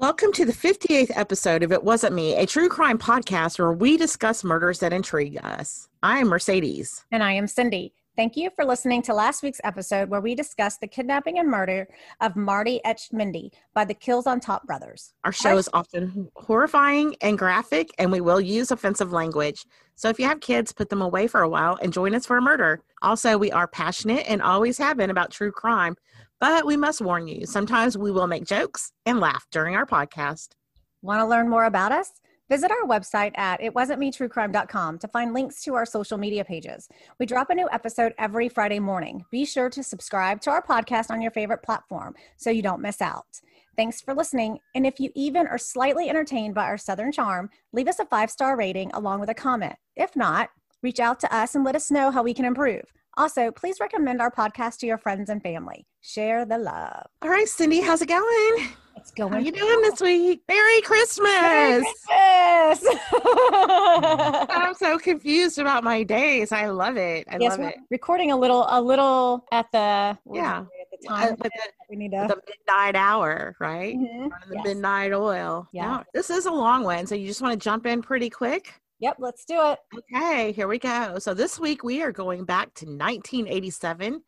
Welcome to the 58th episode of It Wasn't Me, a true crime podcast where we discuss murders that intrigue us. I am Mercedes. And I am Cindy. Thank you for listening to last week's episode where we discussed the kidnapping and murder of Marty Etchamendy by the Kills on Top brothers. Our show is often horrifying and graphic, and we will use offensive language. So if you have kids, put them away for a while and join us for a murder. Also, we are passionate and always have been about true crime. But we must warn you, sometimes we will make jokes and laugh during our podcast. Want to learn more about us? Visit our website at itwasntmetruecrime.com to find links to our social media pages. We drop a new episode every Friday morning. Be sure to subscribe to our podcast on your favorite platform so you don't miss out. Thanks for listening. And if you even are slightly entertained by our Southern charm, leave us a five star rating along with a comment. If not, reach out to us and let us know how we can improve. Also, please recommend our podcast to your friends and family. Share the love. All right, Cindy, how's it going? It's going. How you doing this week? Merry Christmas! Merry Christmas! I'm so confused about my days. I love it. I yes, love it. Recording a little, a little at the Yeah. at the time. Uh, the- we need to. The midnight hour, right? Mhm. The Yes. midnight oil. Yeah. This is a long one, so you just want to jump in pretty quick. Yep, let's do it. Okay, here we go. So this week we are going back to 1987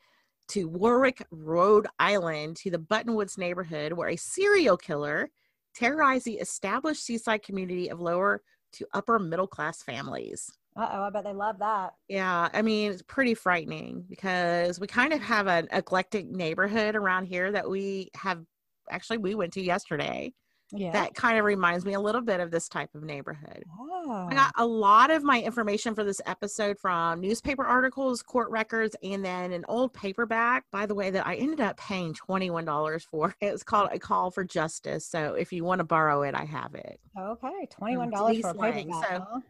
to Warwick, Rhode Island, to the Buttonwoods neighborhood where a serial killer terrorized the established seaside community of lower to upper middle class families. Uh oh, I bet they love that. Yeah, I mean, it's pretty frightening because we kind of have an eclectic neighborhood around here that we have actually we went to yesterday. Yeah. That kind of reminds me a little bit of this type of neighborhood. oh. I got a lot of my information for this episode from newspaper articles, court records, and then an old paperback, by the way, that I ended up paying $21 for. It's called A Call for Justice. So if you want to borrow it, I have it. okay, twenty-one dollars for a paperback. so- huh?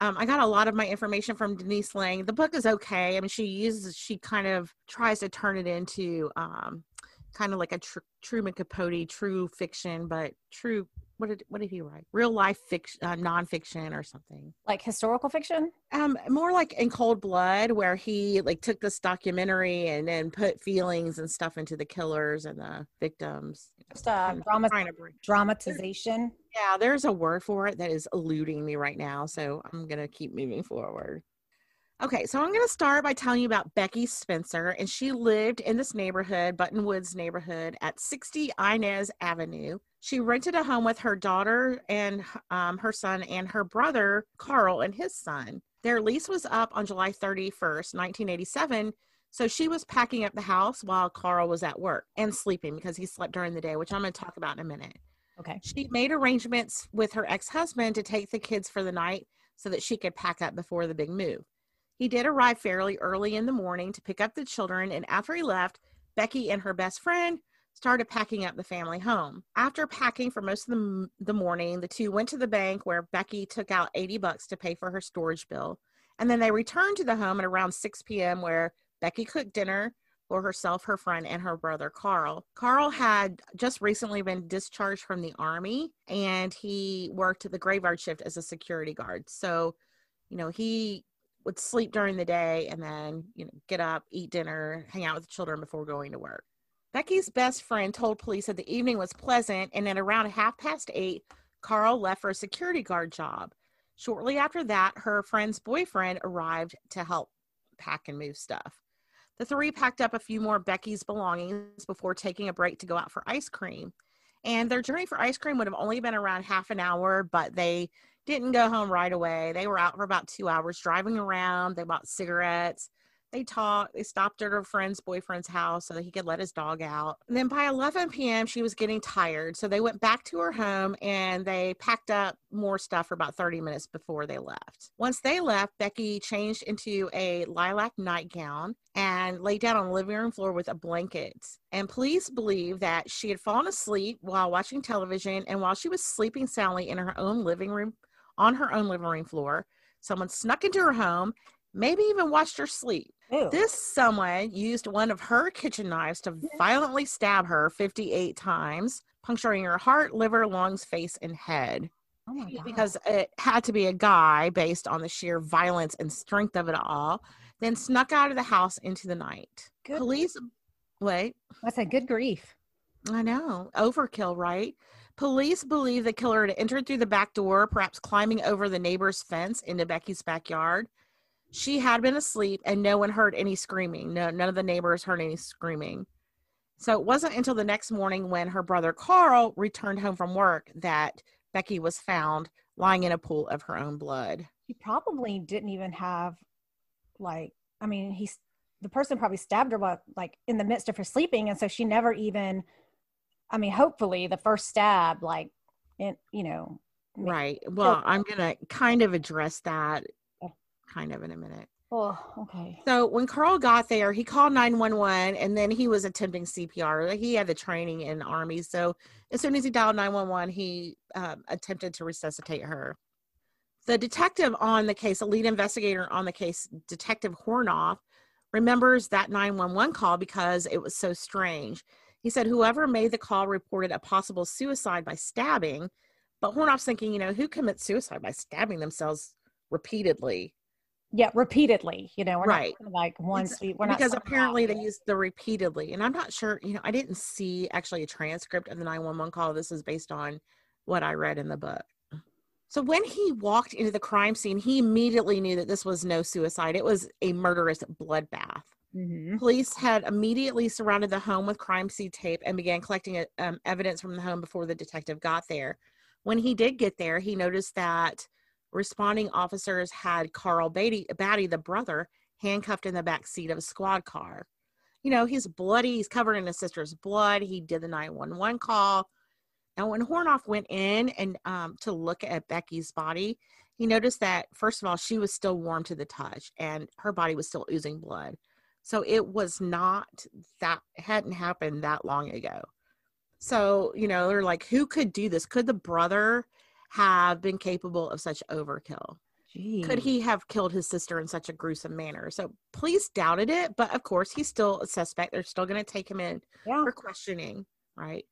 Um, I got a lot of my information from Denise Lang. The book is okay. I mean, she uses, she kind of tries to turn it into um, kind of like a tr- Truman Capote, true fiction, but true. What did what did he write? Real life fiction, uh, nonfiction, or something. Like historical fiction. Um, more like in Cold Blood, where he like took this documentary and then put feelings and stuff into the killers and the victims. Just uh, of drama, dramatization. Yeah, there's a word for it that is eluding me right now, so I'm gonna keep moving forward. Okay, so I'm gonna start by telling you about Becky Spencer, and she lived in this neighborhood, Buttonwoods neighborhood, at 60 Inez Avenue. She rented a home with her daughter and um, her son and her brother Carl and his son. Their lease was up on July 31st, 1987. So she was packing up the house while Carl was at work and sleeping because he slept during the day, which I'm going to talk about in a minute. Okay. She made arrangements with her ex husband to take the kids for the night so that she could pack up before the big move. He did arrive fairly early in the morning to pick up the children, and after he left, Becky and her best friend started packing up the family home. After packing for most of the, the morning, the two went to the bank where Becky took out 80 bucks to pay for her storage bill. And then they returned to the home at around 6 p.m., where Becky cooked dinner for herself, her friend, and her brother Carl. Carl had just recently been discharged from the army and he worked at the graveyard shift as a security guard. So, you know, he would sleep during the day and then, you know, get up, eat dinner, hang out with the children before going to work. Becky's best friend told police that the evening was pleasant and at around half past eight, Carl left for a security guard job. Shortly after that, her friend's boyfriend arrived to help pack and move stuff. The three packed up a few more Becky's belongings before taking a break to go out for ice cream. And their journey for ice cream would have only been around half an hour, but they didn't go home right away. They were out for about two hours driving around. They bought cigarettes. They talked. They stopped at her friend's boyfriend's house so that he could let his dog out. And then by 11 p.m., she was getting tired. So they went back to her home and they packed up more stuff for about 30 minutes before they left. Once they left, Becky changed into a lilac nightgown and laid down on the living room floor with a blanket. And police believe that she had fallen asleep while watching television and while she was sleeping soundly in her own living room, on her own living room floor, someone snuck into her home, maybe even watched her sleep. Ew. This someone used one of her kitchen knives to violently stab her 58 times, puncturing her heart, liver, lungs, face, and head. oh. Because it had to be a guy based on the sheer violence and strength of it all, then snuck out of the house into the night. Good. Police, wait, I said, good grief. I know, overkill, right? Police believe the killer had entered through the back door, perhaps climbing over the neighbor's fence into Becky's backyard. She had been asleep and no one heard any screaming. No, none of the neighbors heard any screaming. So it wasn't until the next morning when her brother Carl returned home from work that Becky was found lying in a pool of her own blood. He probably didn't even have, like, I mean, he's the person probably stabbed her, but like in the midst of her sleeping. And so she never even, I mean, hopefully the first stab, like, in, you know. Right. Well, I'm going to kind of address that kind of in a minute. Oh, okay. So when Carl got there, he called 911 and then he was attempting CPR. He had the training in the Army. So as soon as he dialed 911, he um, attempted to resuscitate her. The detective on the case, the lead investigator on the case, Detective Hornoff, remembers that 911 call because it was so strange. He said whoever made the call reported a possible suicide by stabbing, but Hornoff's thinking, you know, who commits suicide by stabbing themselves repeatedly? yeah repeatedly you know we're right. not like once we we're because apparently they used the repeatedly and i'm not sure you know i didn't see actually a transcript of the 911 call. This is based on what i read in the book. So when he walked into the crime scene he immediately knew that this was no suicide. It was a murderous bloodbath mm-hmm. police had immediately surrounded the home with crime scene tape and began collecting um, evidence from the home before the detective got there when he did get there he noticed that responding officers had Carl Batty, Batty, the brother, handcuffed in the back seat of a squad car. You know, he's bloody. He's covered in his sister's blood. He did the 911 call. And when Hornoff went in and um, to look at Becky's body, he noticed that, first of all, she was still warm to the touch and her body was still oozing blood. So it was not that, hadn't happened that long ago. So, you know, they're like, who could do this? Could the brother have been capable of such overkill? Jeez. Could he have killed his sister in such a gruesome manner? So police doubted it, but of course he's still a suspect. They're still going to take him in yeah. for questioning, right?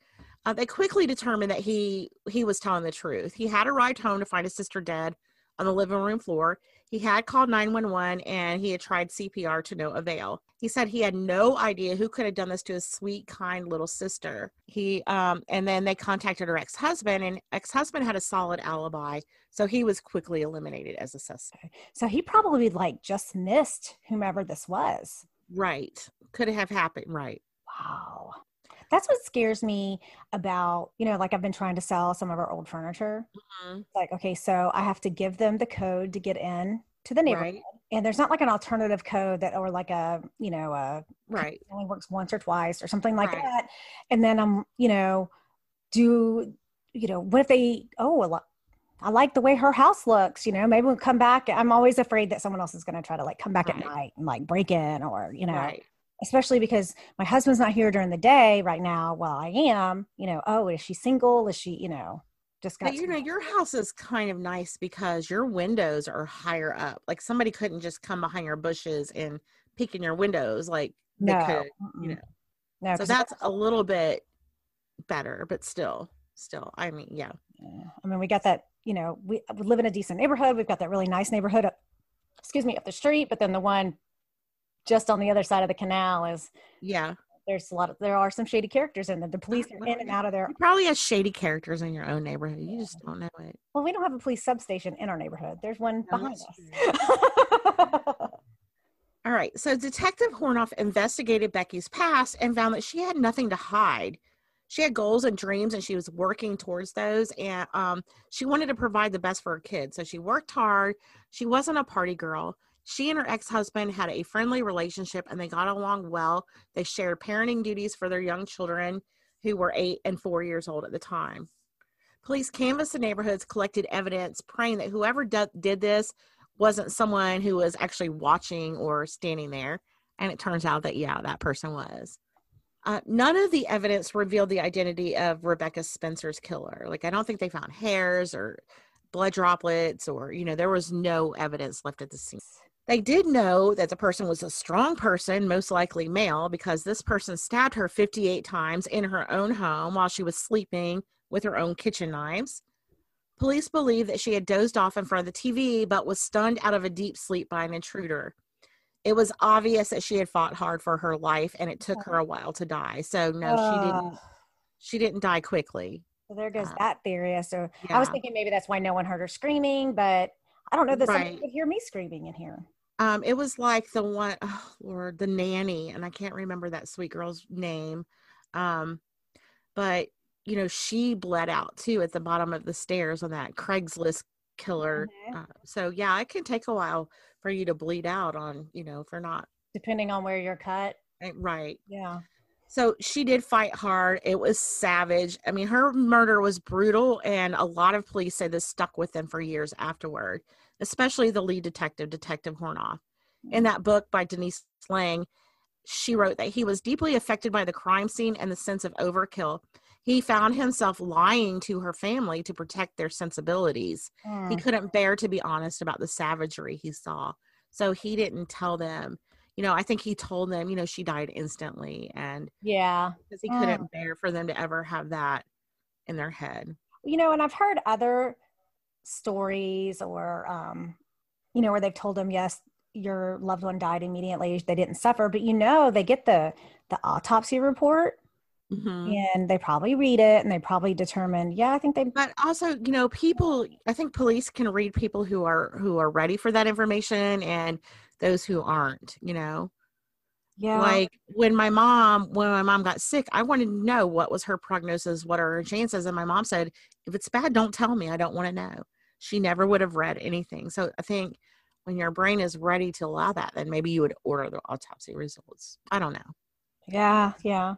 Uh, they quickly determined that he he was telling the truth. He had arrived home to find his sister dead on the living room floor. He had called 911 and he had tried CPR to no avail. He said he had no idea who could have done this to his sweet, kind little sister. He um and then they contacted her ex-husband and ex-husband had a solid alibi, so he was quickly eliminated as a suspect. So he probably like just missed whomever this was. Right. Could have happened, right. Wow. That's what scares me about, you know, like I've been trying to sell some of our old furniture. Mm-hmm. Like, okay, so I have to give them the code to get in to the neighborhood. Right. And there's not like an alternative code that, or like a, you know, a Right. it only works once or twice or something like Right. that. And then I'm, you know, do, you know, what if they, oh, a lot I like the way her house looks, you know, maybe we'll come back. I'm always afraid that someone else is going to try to like come back Right. at night and like break in or, you know, Right. Especially because my husband's not here during the day right now while I am, you know, oh, is she single? Is she, you know, just got But you know, your house is kind of nice because your windows are higher up. Like somebody couldn't just come behind your bushes and peek in your windows like they no, could. mm-mm. you know. no, So that's a little bit better, but still, still, I mean, yeah. Yeah. I mean, we got that, you know, we, we live in a decent neighborhood. We've got that really nice neighborhood up, excuse me, up the street. But then the one just on the other side of the canal is Yeah. there's a lot of, there are some shady characters in there. The police are in and out of there. You probably has shady characters in your own neighborhood. You just don't know it. Well, we don't have a police substation in our neighborhood. There's one No, behind us. All right. So Detective Hornoff investigated Becky's past and found that she had nothing to hide. She had goals and dreams and she was working towards those. And um, she wanted to provide the best for her kids. So she worked hard. She wasn't a party girl. She and her ex husband had a friendly relationship and they got along well. They shared parenting duties for their young children who were eight and four years old at the time. Police canvassed the neighborhoods, collected evidence, praying that whoever d- did this wasn't someone who was actually watching or standing there. And it turns out that, yeah, that person was. Uh, none of the evidence revealed the identity of Rebecca Spencer's killer. Like, I don't think they found hairs or blood droplets, or, you know, there was no evidence left at the scene. They did know that the person was a strong person, most likely male, because this person stabbed her 58 times in her own home while she was sleeping with her own kitchen knives. Police believe that she had dozed off in front of the TV but was stunned out of a deep sleep by an intruder. It was obvious that she had fought hard for her life and it took her a while to die. So no, she didn't she didn't die quickly. So there goes Uh, that theory. So I was thinking maybe that's why no one heard her screaming, but I don't know that Right. could hear me screaming in here. Um, it was like the one, oh Lord, the nanny, and I can't remember that sweet girl's name. Um, but you know, she bled out too at the bottom of the stairs on that Craigslist killer. Mhm. Uh, so yeah, it can take a while for you to bleed out on, you know, for not Depending on where you're cut. eh, right. Yeah. So she did fight hard. It was savage. I mean, her murder was brutal, and a lot of police say this stuck with them for years afterward, especially the lead detective, Detective Hornoff. In that book by Denise Lang, she wrote that he was deeply affected by the crime scene and the sense of overkill. He found himself lying to her family to protect their sensibilities. He Mm. couldn't bear to be honest about the savagery he saw. So he didn't tell them. You know, I think he told them, you know, she died instantly and Yeah. because he Mm. couldn't bear for them to ever have that in their head. You know, and I've heard other stories or, um, you know, where they've told them, yes, your loved one died immediately. They didn't suffer, but you know, they get the, the autopsy report Mhm. and they probably read it and they probably determine, yeah, I think they, But also, you know, people. I think police can read people who are who are ready for that information and those who aren't. You know, yeah. like when my mom when my mom got sick, I wanted to know what was her prognosis, what are her chances, and my mom said, "If it's bad, don't tell me. I don't want to know." She never would have read anything. So I think when your brain is ready to allow that, then maybe you would order the autopsy results. I don't know. yeah. Yeah.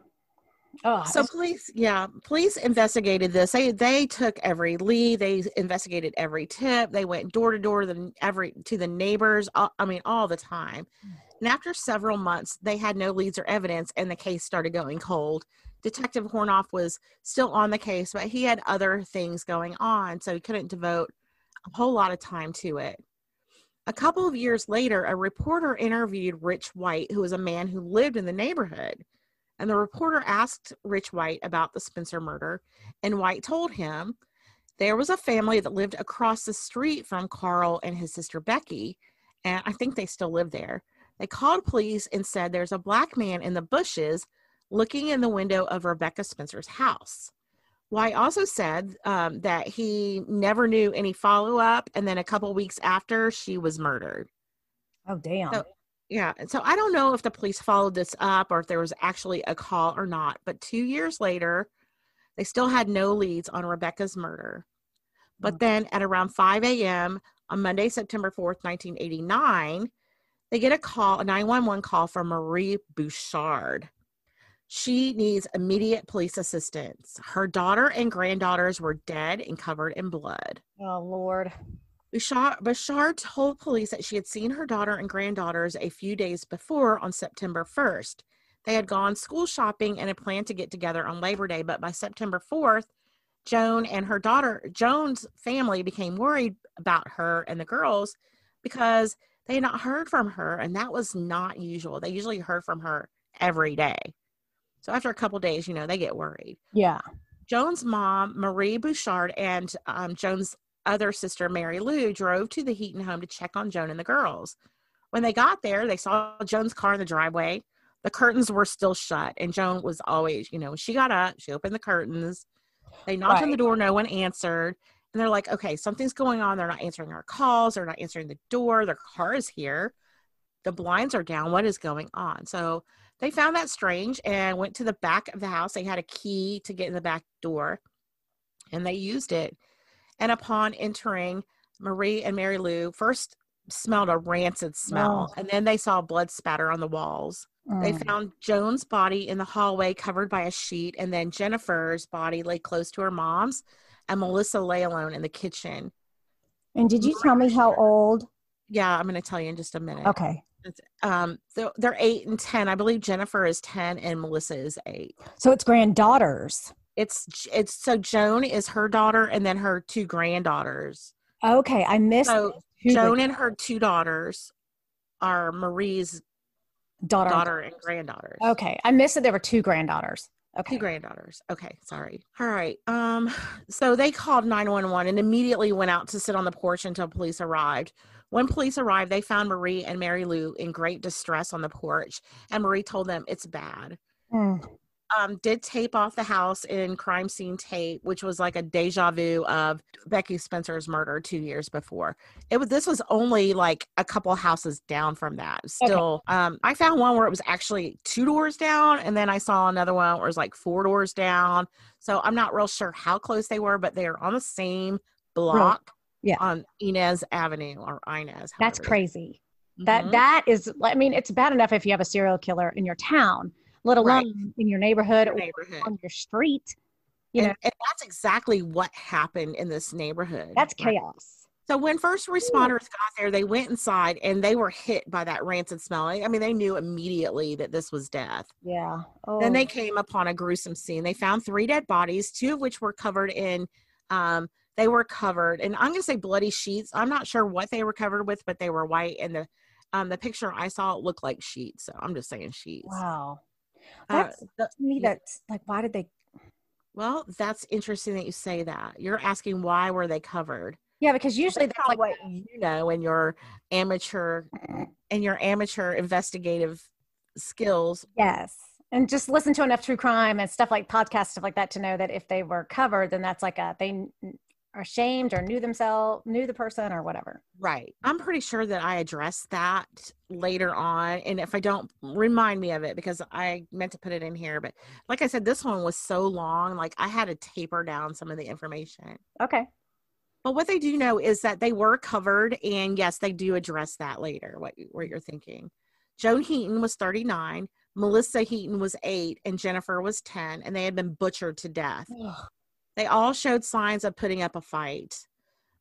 Oh, So police, yeah, police investigated this. They they took every lead. They investigated every tip. They went door to door to the every to the neighbors. all- I mean, all the time. Hmm. And after several months, they had no leads or evidence, and the case started going cold. Detective Hornoff was still on the case, but he had other things going on, so he couldn't devote a whole lot of time to it. A couple of years later, a reporter interviewed Rich White, who was a man who lived in the neighborhood. And the reporter asked Rich White about the Spencer murder, and White told him there was a family that lived across the street from Carl and his sister Becky, and I think they still live there. They called police and said there's a black man in the bushes looking in the window of Rebecca Spencer's house. White also said um, that he never knew any follow up, and then a couple weeks after, she was murdered. oh, damn. So- Yeah, so I don't know if the police followed this up or if there was actually a call or not, but two years later, they still had no leads on Rebecca's murder. But Mm. then at around 5 a.m. on Monday, September 4th, 1989, they get a call, a 911 call from Marie Bouchard. She needs immediate police assistance. Her daughter and granddaughters were dead and covered in blood. oh, Lord. Bouchard, Bouchard told police that she had seen her daughter and granddaughters a few days before on September 1st. They had gone school shopping and had planned to get together on Labor Day, but by September 4th, Joan and her daughter, Joan's family became worried about her and the girls because they had not heard from her, and that was not usual. They usually heard from her every day. So after a couple days, you know, they get worried. Yeah. Joan's mom, Marie Bouchard, and um, Joan's other sister, Mary Lou, drove to the Heaton home to check on Joan and the girls. When they got there, they saw Joan's car in the driveway. The curtains were still shut, and Joan was always, you know, when she got up, she opened the curtains. They knocked on the door, no one answered. And they're like, okay, something's going on. They're not answering our calls, they're not answering the door. Their car is here. The blinds are down. What is going on? So they found that strange and went to the back of the house. They had a key to get in the back door and they used it. And upon entering, Marie and Mary Lou first smelled a rancid smell Oh. and then they saw blood spatter on the walls. They Mm. found Joan's body in the hallway covered by a sheet, and then Jennifer's body lay close to her mom's, and Melissa lay alone in the kitchen. And did you tell me how old? Yeah, I'm going to tell you in just a minute. Okay. Um, they're, they're eight and 10. I believe Jennifer is 10 and Melissa is eight. So it's granddaughters. It's, it's so Joan is her daughter, and then her two granddaughters. Okay. I missed So Joan and her two daughters are Marie's daughter. daughter and granddaughters. Okay. I missed that there were two granddaughters. Okay. Two granddaughters. Okay, sorry. All right. Um, so they called 911 and immediately went out to sit on the porch until police arrived. When police arrived, they found Marie and Mary Lou in great distress on the porch, and Marie told them it's bad. Mm. um, did tape off the house in crime scene tape, which was like a deja vu of Becky Spencer's murder two years before. It was this was only like a couple houses down from that. Still, okay. um, I found one where it was actually two doors down, and then I saw another one where it was like four doors down. So I'm not real sure how close they were, but they are on the same block. Yeah. On Inez Avenue or Inez. That's crazy. Mm-hmm. That that is I mean, it's bad enough if you have a serial killer in your town let alone right. in your neighborhood, your neighborhood. or on your street. You and, know, and that's exactly what happened in this neighborhood. That's chaos. So when first responders got there, they went inside and they were hit by that rancid smell. I mean, they knew immediately that this was death. Yeah. Oh. Then they came upon a gruesome scene. They found three dead bodies, two of which were covered in um, they were covered and i'm going to say bloody sheets i'm not sure what they were covered with but they were white and the um the picture i saw looked like sheets so i'm just saying sheets wow that's uh, to me. That's like, why did they? Well, that's interesting that you say that. You're asking why were they covered? Yeah, because usually that's like what you know in your amateur in your amateur investigative skills. Yes. And just listen to enough true crime and stuff like podcasts, stuff like that to know that if they were covered, then that's like a they ashamed or knew themselves, knew the person or whatever. Right. I'm pretty sure that I addressed that later on. And if I don't, remind me of it because I meant to put it in here. But like I said, this one was so long, like I had to taper down some of the information. Okay. But what they do know is that they were covered. And yes, they do address that later, what, what you're thinking. Joan Heaton was 39. Melissa Heaton was eight and Jennifer was 10, and they had been butchered to death. They all showed signs of putting up a fight.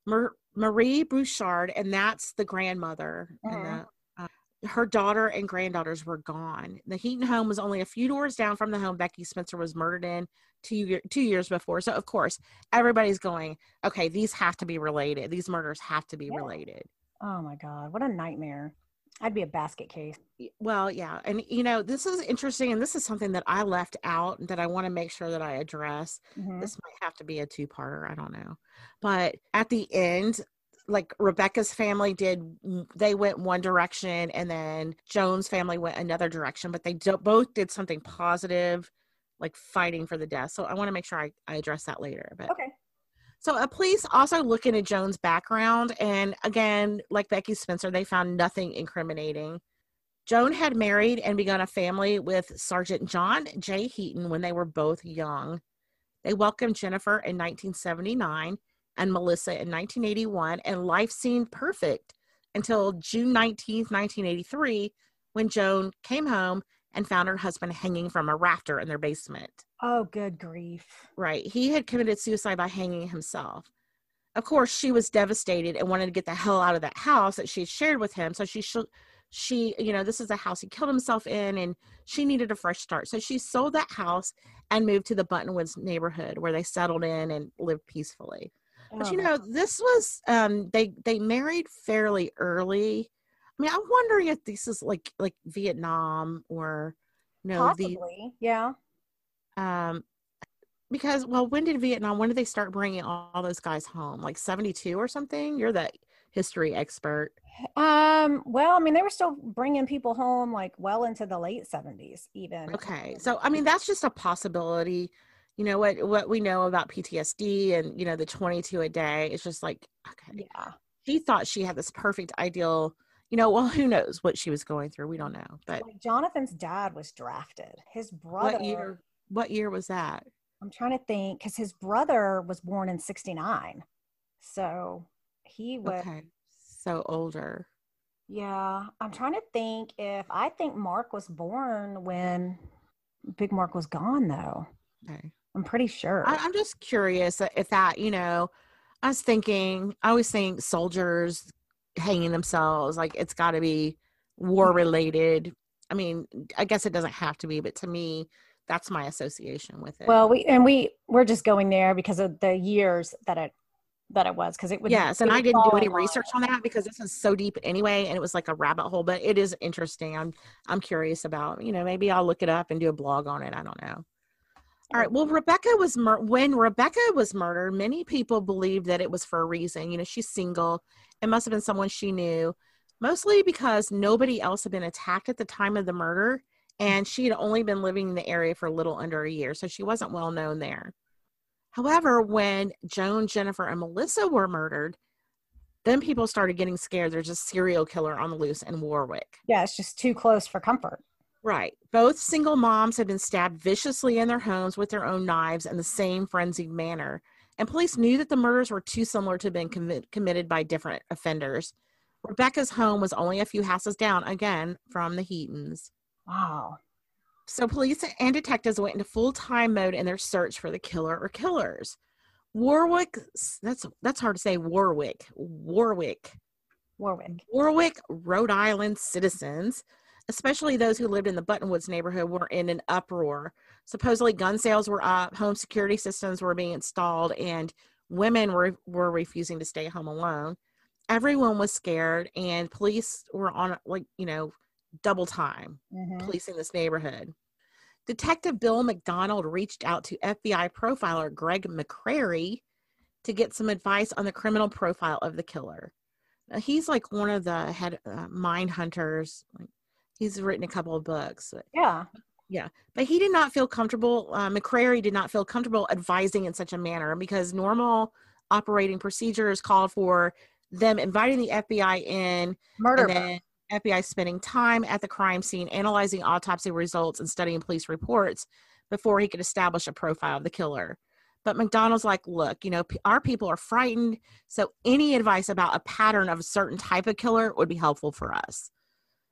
Mar- Marie Bouchard, and that's the grandmother, mm-hmm. and the, uh, her daughter and granddaughters were gone. The Heaton home was only a few doors down from the home Becky Spencer was murdered in two, two years before. So, of course, everybody's going, okay, these have to be related. These murders have to be yeah. related. Oh my God, what a nightmare. I'd be a basket case. Well, yeah. And, you know, this is interesting. And this is something that I left out that I want to make sure that I address. Mm-hmm. This might have to be a two parter. I don't know. But at the end, like Rebecca's family did, they went one direction and then Joan's family went another direction, but they both did something positive, like fighting for the death. So I want to make sure I, I address that later. But okay. So, a police also look into Joan's background, and again, like Becky Spencer, they found nothing incriminating. Joan had married and begun a family with Sergeant John J. Heaton when they were both young. They welcomed Jennifer in 1979 and Melissa in 1981, and life seemed perfect until June 19, 1983, when Joan came home and found her husband hanging from a rafter in their basement. Oh, good grief. Right. He had committed suicide by hanging himself. Of course, she was devastated and wanted to get the hell out of that house that she had shared with him. So she should she you know this is a house he killed himself in and she needed a fresh start so she sold that house and moved to the buttonwoods neighborhood where they settled in and lived peacefully but you oh. know this was um they they married fairly early I mean, I'm wondering if this is like like Vietnam or you know, Possibly, the, yeah. Um, because well, when did Vietnam? When did they start bringing all, all those guys home? Like 72 or something? You're the history expert. Um, well, I mean, they were still bringing people home like well into the late 70s, even. Okay, so I mean, that's just a possibility. You know what what we know about PTSD and you know the 22 a day. It's just like okay, yeah. She thought she had this perfect ideal you know, well, who knows what she was going through? We don't know. But like Jonathan's dad was drafted. His brother. What year? Was that? I'm trying to think because his brother was born in '69, so he was okay. so older. Yeah, I'm trying to think if I think Mark was born when Big Mark was gone, though. Okay, I'm pretty sure. I, I'm just curious uh, if that, you know, I was thinking, I always think soldiers hanging themselves like it's got to be war related i mean i guess it doesn't have to be but to me that's my association with it well we and we we're just going there because of the years that it that it was because it would yes and i didn't do any research on that because this is so deep anyway and it was like a rabbit hole but it is interesting i'm i'm curious about you know maybe i'll look it up and do a blog on it i don't know all right. Well, Rebecca was mur- when Rebecca was murdered. Many people believed that it was for a reason. You know, she's single. It must have been someone she knew, mostly because nobody else had been attacked at the time of the murder, and she had only been living in the area for a little under a year, so she wasn't well known there. However, when Joan, Jennifer, and Melissa were murdered, then people started getting scared. There's a serial killer on the loose in Warwick. Yeah, it's just too close for comfort. Right. Both single moms had been stabbed viciously in their homes with their own knives in the same frenzied manner. And police knew that the murders were too similar to have been commi- committed by different offenders. Rebecca's home was only a few houses down, again, from the Heatons. Wow. So police and detectives went into full-time mode in their search for the killer or killers. Warwick, that's that's hard to say. Warwick, Warwick, Warwick. Warwick, Rhode Island citizens, especially those who lived in the Buttonwoods neighborhood, were in an uproar. Supposedly, gun sales were up, home security systems were being installed, and women were were refusing to stay home alone. Everyone was scared, and police were on like you know double time Mhm. policing this neighborhood. Detective Bill McDonald reached out to FBI profiler Gregg McCrary to get some advice on the criminal profile of the killer. Now, he's like one of the head uh, mind hunters. He's written a couple of books, Yeah. Yeah. But he did not feel comfortable. Uh, McCrary did not feel comfortable advising in such a manner because normal operating procedures called for them inviting the FBI in Murder. FBI spending time at the crime scene analyzing autopsy results and studying police reports before he could establish a profile of the killer. But McDonald's like, look, you know, p- our people are frightened, so any advice about a pattern of a certain type of killer would be helpful for us.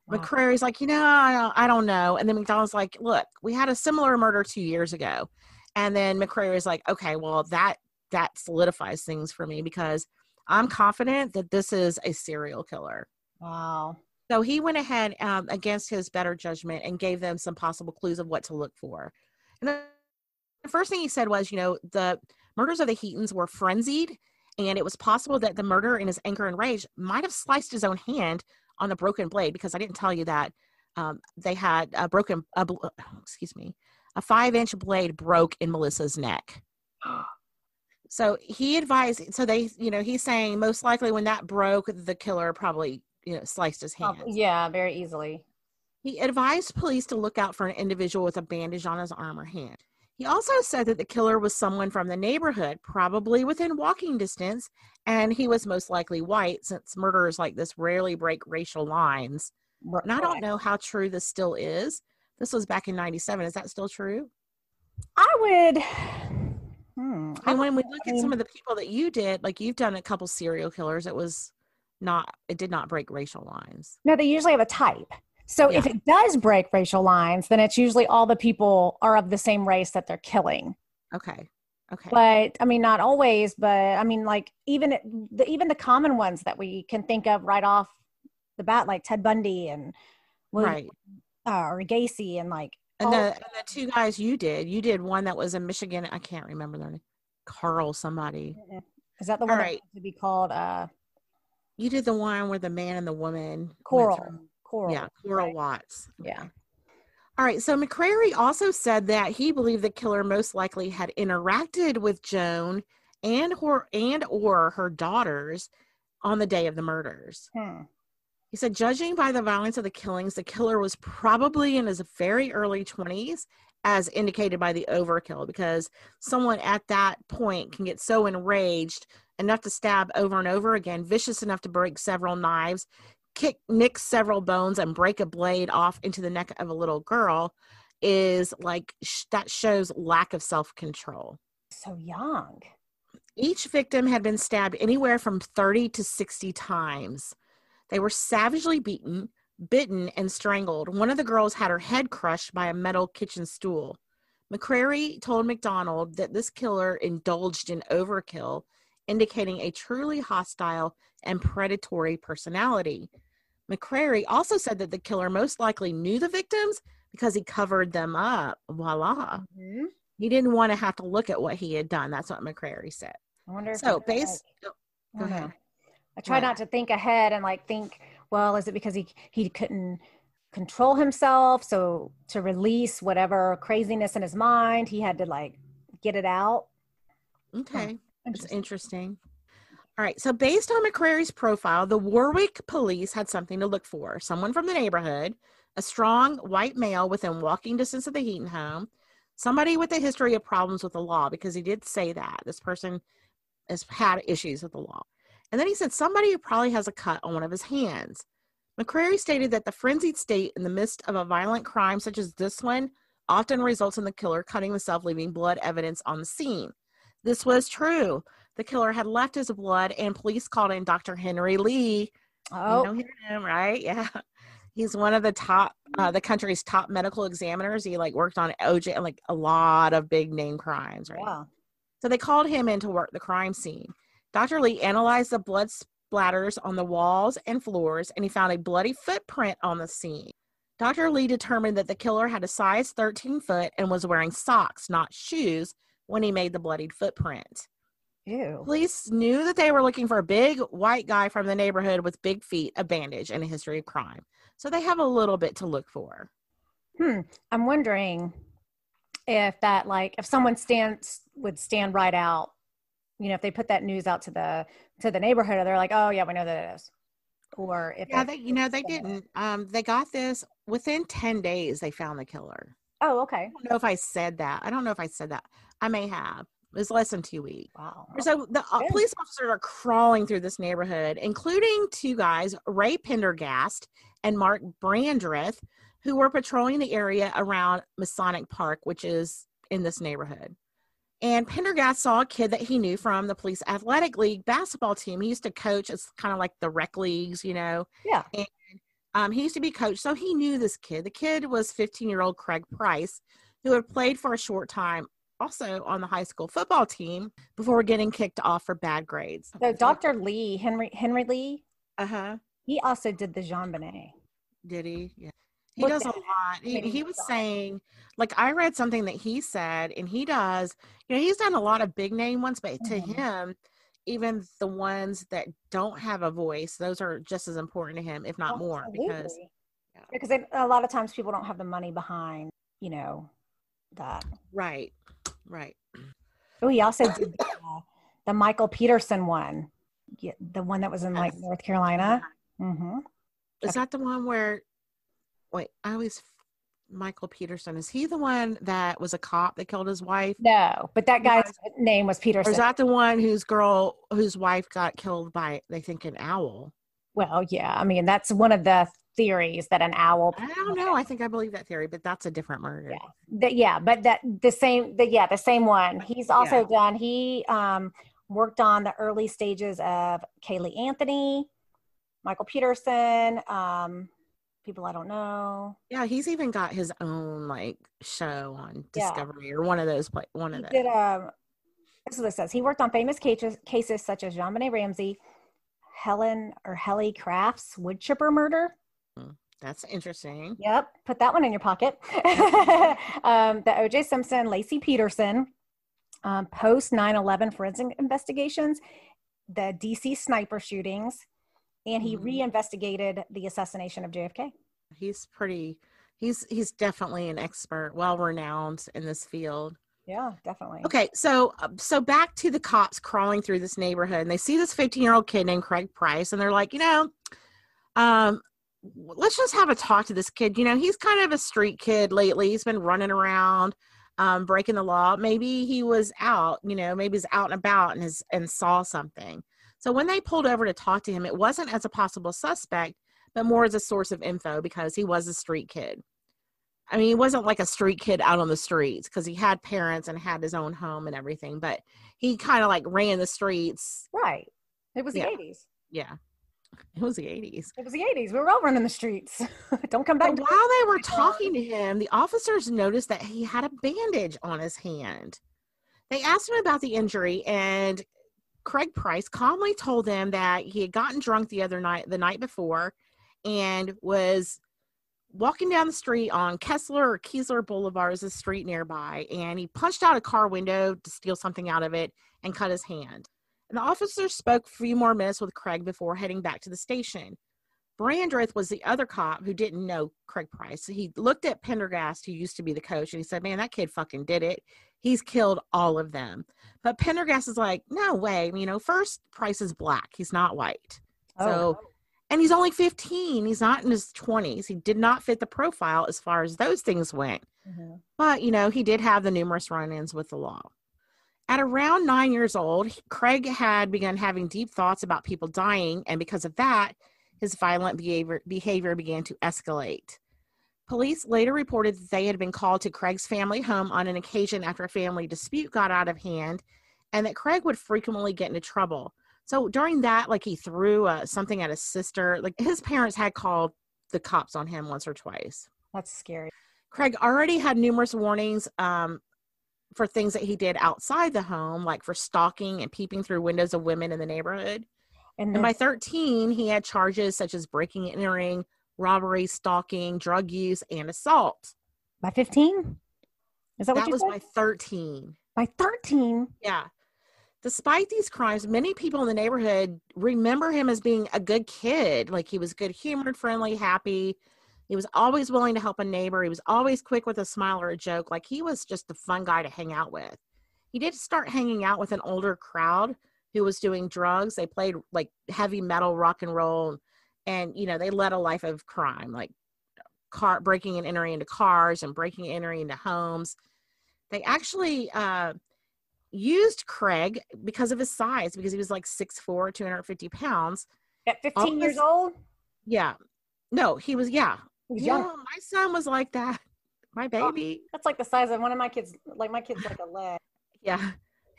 Wow. McCrary's like, you know, I don't, I don't know. And then McDonald's like, look, we had a similar murder two years ago. And then McCrary's like, okay, well, that that solidifies things for me because I'm confident that this is a serial killer. Wow. So he went ahead um, against his better judgment and gave them some possible clues of what to look for. And the first thing he said was, you know, the murders of the Heatons were frenzied, and it was possible that the murderer, in his anger and rage, might have sliced his own hand on the broken blade. Because I didn't tell you that um, they had a broken, a, bl- excuse me, a five-inch blade broke in Melissa's neck. So he advised. So they, you know, he's saying most likely when that broke, the killer probably, you know, sliced his hand. Oh, yeah, very easily. He advised police to look out for an individual with a bandage on his arm or hand. He also said that the killer was someone from the neighborhood, probably within walking distance, and he was most likely white since murderers like this rarely break racial lines. And I don't know how true this still is. This was back in 97. Is that still true? I would. Hmm, I And when we look at mean- some of the people that you did, like you've done a couple serial killers, it was not, it did not break racial lines. No, they usually have a type. So if it does break racial lines, then it's usually all the people are of the same race that they're killing. Okay. Okay. But I mean, not always. But I mean, like even the even the common ones that we can think of right off the bat, like Ted Bundy and William, right. uh, or Gacy, and like And the, and the two guys you did, you did one that was in Michigan. I can't remember their name. Carl somebody. is that the all one that right. to be called uh, You did the one where the man and the woman. Coral? Coral. Yeah, Coral right. Watts. Yeah. All right. So McCrary also said that he believed the killer most likely had interacted with Joan and her and or her daughters on the day of the murders. Hmm. He said, judging by the violence of the killings, the killer was probably in his very early 20s, as indicated by the overkill, because someone at that point can get so enraged enough to stab over and over again, vicious enough to break several knives, kick, nick several bones, and break a blade off into the neck of a little girl is like sh- that shows lack of self control. So young. Each victim had been stabbed anywhere from 30 to 60 times. They were savagely beaten, bitten, and strangled. One of the girls had her head crushed by a metal kitchen stool. McCrary told McDonald that this killer indulged in overkill, indicating a truly hostile and predatory personality. McCrary also said that the killer most likely knew the victims because he covered them up. Voila. Mhm. He didn't want to have to look at what he had done. That's what McCrary said. I wonder. If So, based, like- I go ahead. I try What? not to think ahead and like think, well, is it because he he couldn't control himself, so to release whatever craziness in his mind, he had to like get it out. Okay. It's Interesting. interesting. All right. So, based on McCrary's profile, the Warwick police had something to look for someone from the neighborhood, a strong white male within walking distance of the Heaton home, somebody with a history of problems with the law, because he did say that this person has had issues with the law. And then he said somebody who probably has a cut on one of his hands. McCrary stated that the frenzied state in the midst of a violent crime such as this one often results in the killer cutting himself, leaving blood evidence on the scene. This was true. The killer had left his blood, and police called in Dr. Henry Lee. Oh, You know him, right? Yeah. He's one of the top, uh, the country's top medical examiners. He like worked on OJ and like a lot of big name crimes, right? wow. So they called him in to work the crime scene. Dr. Lee analyzed the blood splatters on the walls and floors, and he found a bloody footprint on the scene. Dr. Lee determined that the killer had a size 13 foot and was wearing socks, not shoes, when he made the bloodied footprint. Ew. Police knew that they were looking for a big white guy from the neighborhood with big feet, a bandage, and a history of crime. So they have a little bit to look for. Hmm. I'm wondering if that, like, if someone stands would stand right out, you know, if they put that news out to the to the neighborhood, they're like, oh yeah, we know that it is. Or if Yeah, they, you know, they didn't. Um, they got this within 10 days, they found the killer. Oh, okay. I don't know if I said that. I don't know if I said that. I may have. It was less than two weeks. Wow. So the uh, police officers are crawling through this neighborhood, including two guys, Ray Pendergast and Mark Brandreth, who were patrolling the area around Masonic Park, which is in this neighborhood. And Pendergast saw a kid that he knew from the police athletic league basketball team. He used to coach. It's kind of like the rec leagues, you know. Yeah. And um, he used to be coached, so he knew this kid. The kid was 15 year old Craig Price, who had played for a short time also on the high school football team before getting kicked off for bad grades. So Dr. Lee, Henry Henry Lee, Uh huh. he also did the JonBenét. Did he? Yeah. He does a lot. He, he was saying, like, I read something that he said, and he does, you know, he's done a lot of big name ones, but to Mhm. him, even the ones that don't have a voice, those are just as important to him, if not more, because Yeah. because a lot of times people don't have the money behind, you know, that. right, right. Oh, he also did the, uh, the Michael Peterson one, yeah, the one that was in like. North Carolina. Mm-hmm. Is that the one where? Wait, I always Michael Peterson. Is he the one that was a cop that killed his wife? No, but that Yeah. guy's name was Or Peterson. is that the one whose girl, whose wife got killed by, they think, an owl? well, yeah. I mean, that's one of the theories that an owl. I don't know. I think I believe that theory, but that's a different murder. Yeah. That, yeah, but that the same. The, yeah, the same one. He's also done. He um, worked on the early stages of Caylee Anthony, Michael Peterson. Um, people I don't know. Yeah, he's even got his own like show on Yeah. Discovery or one of those. Play, one He of those. did. Um, this is what it says. He worked on famous cases, cases such as JonBenét Ramsey, Helen or Helle Crafts wood chipper murder. That's interesting. Yep, put that one in your pocket. um, the O.J. Simpson, Laci Peterson, um, post 9/11 forensic investigations, the D.C. sniper shootings, and he Mhm. reinvestigated the assassination of JFK. He's pretty. He's he's definitely an expert, well renowned in this field. Yeah, definitely. Okay, so so back to the cops crawling through this neighborhood, and they see this 15 year old kid named Craig Price, and they're like, you know, um, let's just have a talk to this kid. You know, he's kind of a street kid lately. He's been running around, um, breaking the law. Maybe he was out. You know, maybe he's out and about and has and saw something. So when they pulled over to talk to him, it wasn't as a possible suspect, but more as a source of info because he was a street kid. I mean, he wasn't like a street kid out on the streets because he had parents and had his own home and everything, but he kind of like ran the streets. Right. It was the Yeah. 80s. Yeah. It was the 80s. It was the 80s. We were all running the streets. Don't come back. While they were talking to him, the officers noticed that he had a bandage on his hand. They asked him about the injury, and Craig Price calmly told them that he had gotten drunk the other night, the night before, and was walking down the street on Kessler or Kiesler Boulevard, is a street nearby, and he punched out a car window to steal something out of it and cut his hand. And the officers spoke a few more minutes with Craig before heading back to the station. Brandreth was the other cop who didn't know Craig Price. He looked at Pendergast, who used to be the coach, and he said, Man, that kid fucking did it. He's killed all of them. But Pendergast is like, no way. You know, first, Price is black. He's not white. Oh. So, and he's only 15. He's not in his 20s. He did not fit the profile as far as those things went. Mhm. But, you know, he did have the numerous run ins with the law. At around nine years old, Craig had begun having deep thoughts about people dying, and because of that, his violent behavior, behavior began to escalate. Police later reported that they had been called to Craig's family home on an occasion after a family dispute got out of hand, and that Craig would frequently get into trouble. So during that, like he threw uh, something at his sister. Like his parents had called the cops on him once or twice. That's scary. Craig already had numerous warnings um, for things that he did outside the home, like for stalking and peeping through windows of women in the neighborhood. And, And by 13, he had charges such as breaking and entering, robbery, stalking, drug use, and assault. by 15? Is that what That you was said? by 13. by 13? Yeah. Despite these crimes, many people in the neighborhood remember him as being a good kid. Like he was good humored, friendly, happy. He was always willing to help a neighbor. He was always quick with a smile or a joke. Like he was just a fun guy to hang out with. He did start hanging out with an older crowd who was doing drugs. They played like heavy metal, rock and roll, and you know, they led a life of crime, like car breaking and entering into cars and breaking and entering into homes. They actually uh used Craig because of his size, because he was like 6'4, 250 pounds. At 15 years old? Yeah. No, he was, yeah. He was Yeah, young. my son was like that. My baby. That's like the size of one of my kids. Like my kid's like a leg. Yeah.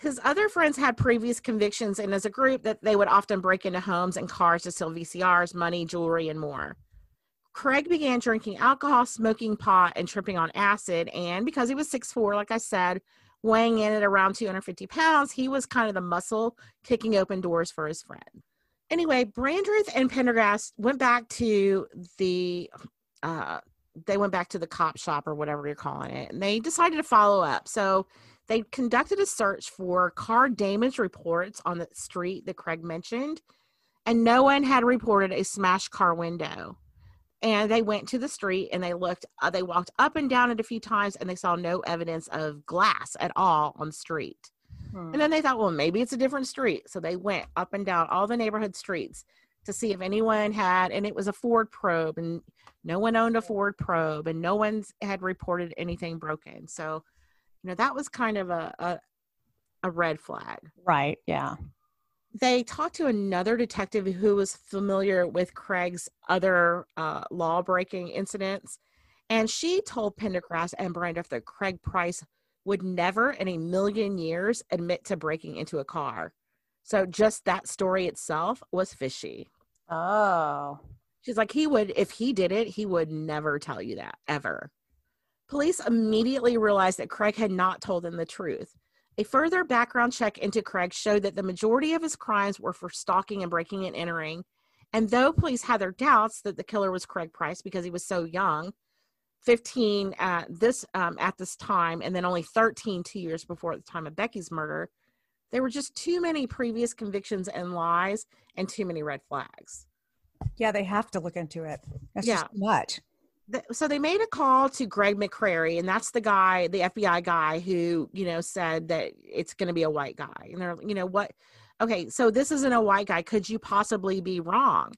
His other friends had previous convictions, and as a group, that they would often break into homes and cars to steal VCRs, money, jewelry, and more. Craig began drinking alcohol, smoking pot, and tripping on acid. And because he was 6'4, like I said, weighing in at around 250 pounds, he was kind of the muscle kicking open doors for his friend. Anyway, Brandreth and Pendergast went back to the uh they went back to the cop shop or whatever you're calling it, and they decided to follow up. So they conducted a search for car damage reports on the street that Craig mentioned, and no one had reported a smashed car window. And they went to the street and they looked, uh, they walked up and down it a few times and they saw no evidence of glass at all on the street. Hmm. And then they thought, well, maybe it's a different street. So they went up and down all the neighborhood streets to see if anyone had, and it was a Ford probe, and no one owned a Ford probe, and no one's had reported anything broken. So, you know, that was kind of a a, a red flag. Right. Yeah. They talked to another detective who was familiar with Craig's other uh, law breaking incidents, and she told Pendergrass and Brandreth that Craig Price would never in a million years admit to breaking into a car. So just that story itself was fishy. Oh. She's like, he would, if he did it, he would never tell you that ever. Police immediately realized that Craig had not told them the truth. A further background check into Craig showed that the majority of his crimes were for stalking and breaking and entering. And though police had their doubts that the killer was Craig Price because he was so young, 15 at this um, at this time, and then only 13 two years before at the time of Becky's murder, there were just too many previous convictions and lies and too many red flags. Yeah, they have to look into it. That's Yeah. just too much. So they made a call to Gregg McCrary, and that's the guy, the FBI guy who, you know, said that it's going to be a white guy. And they're, you know, what? Okay, so this isn't a white guy. Could you possibly be wrong?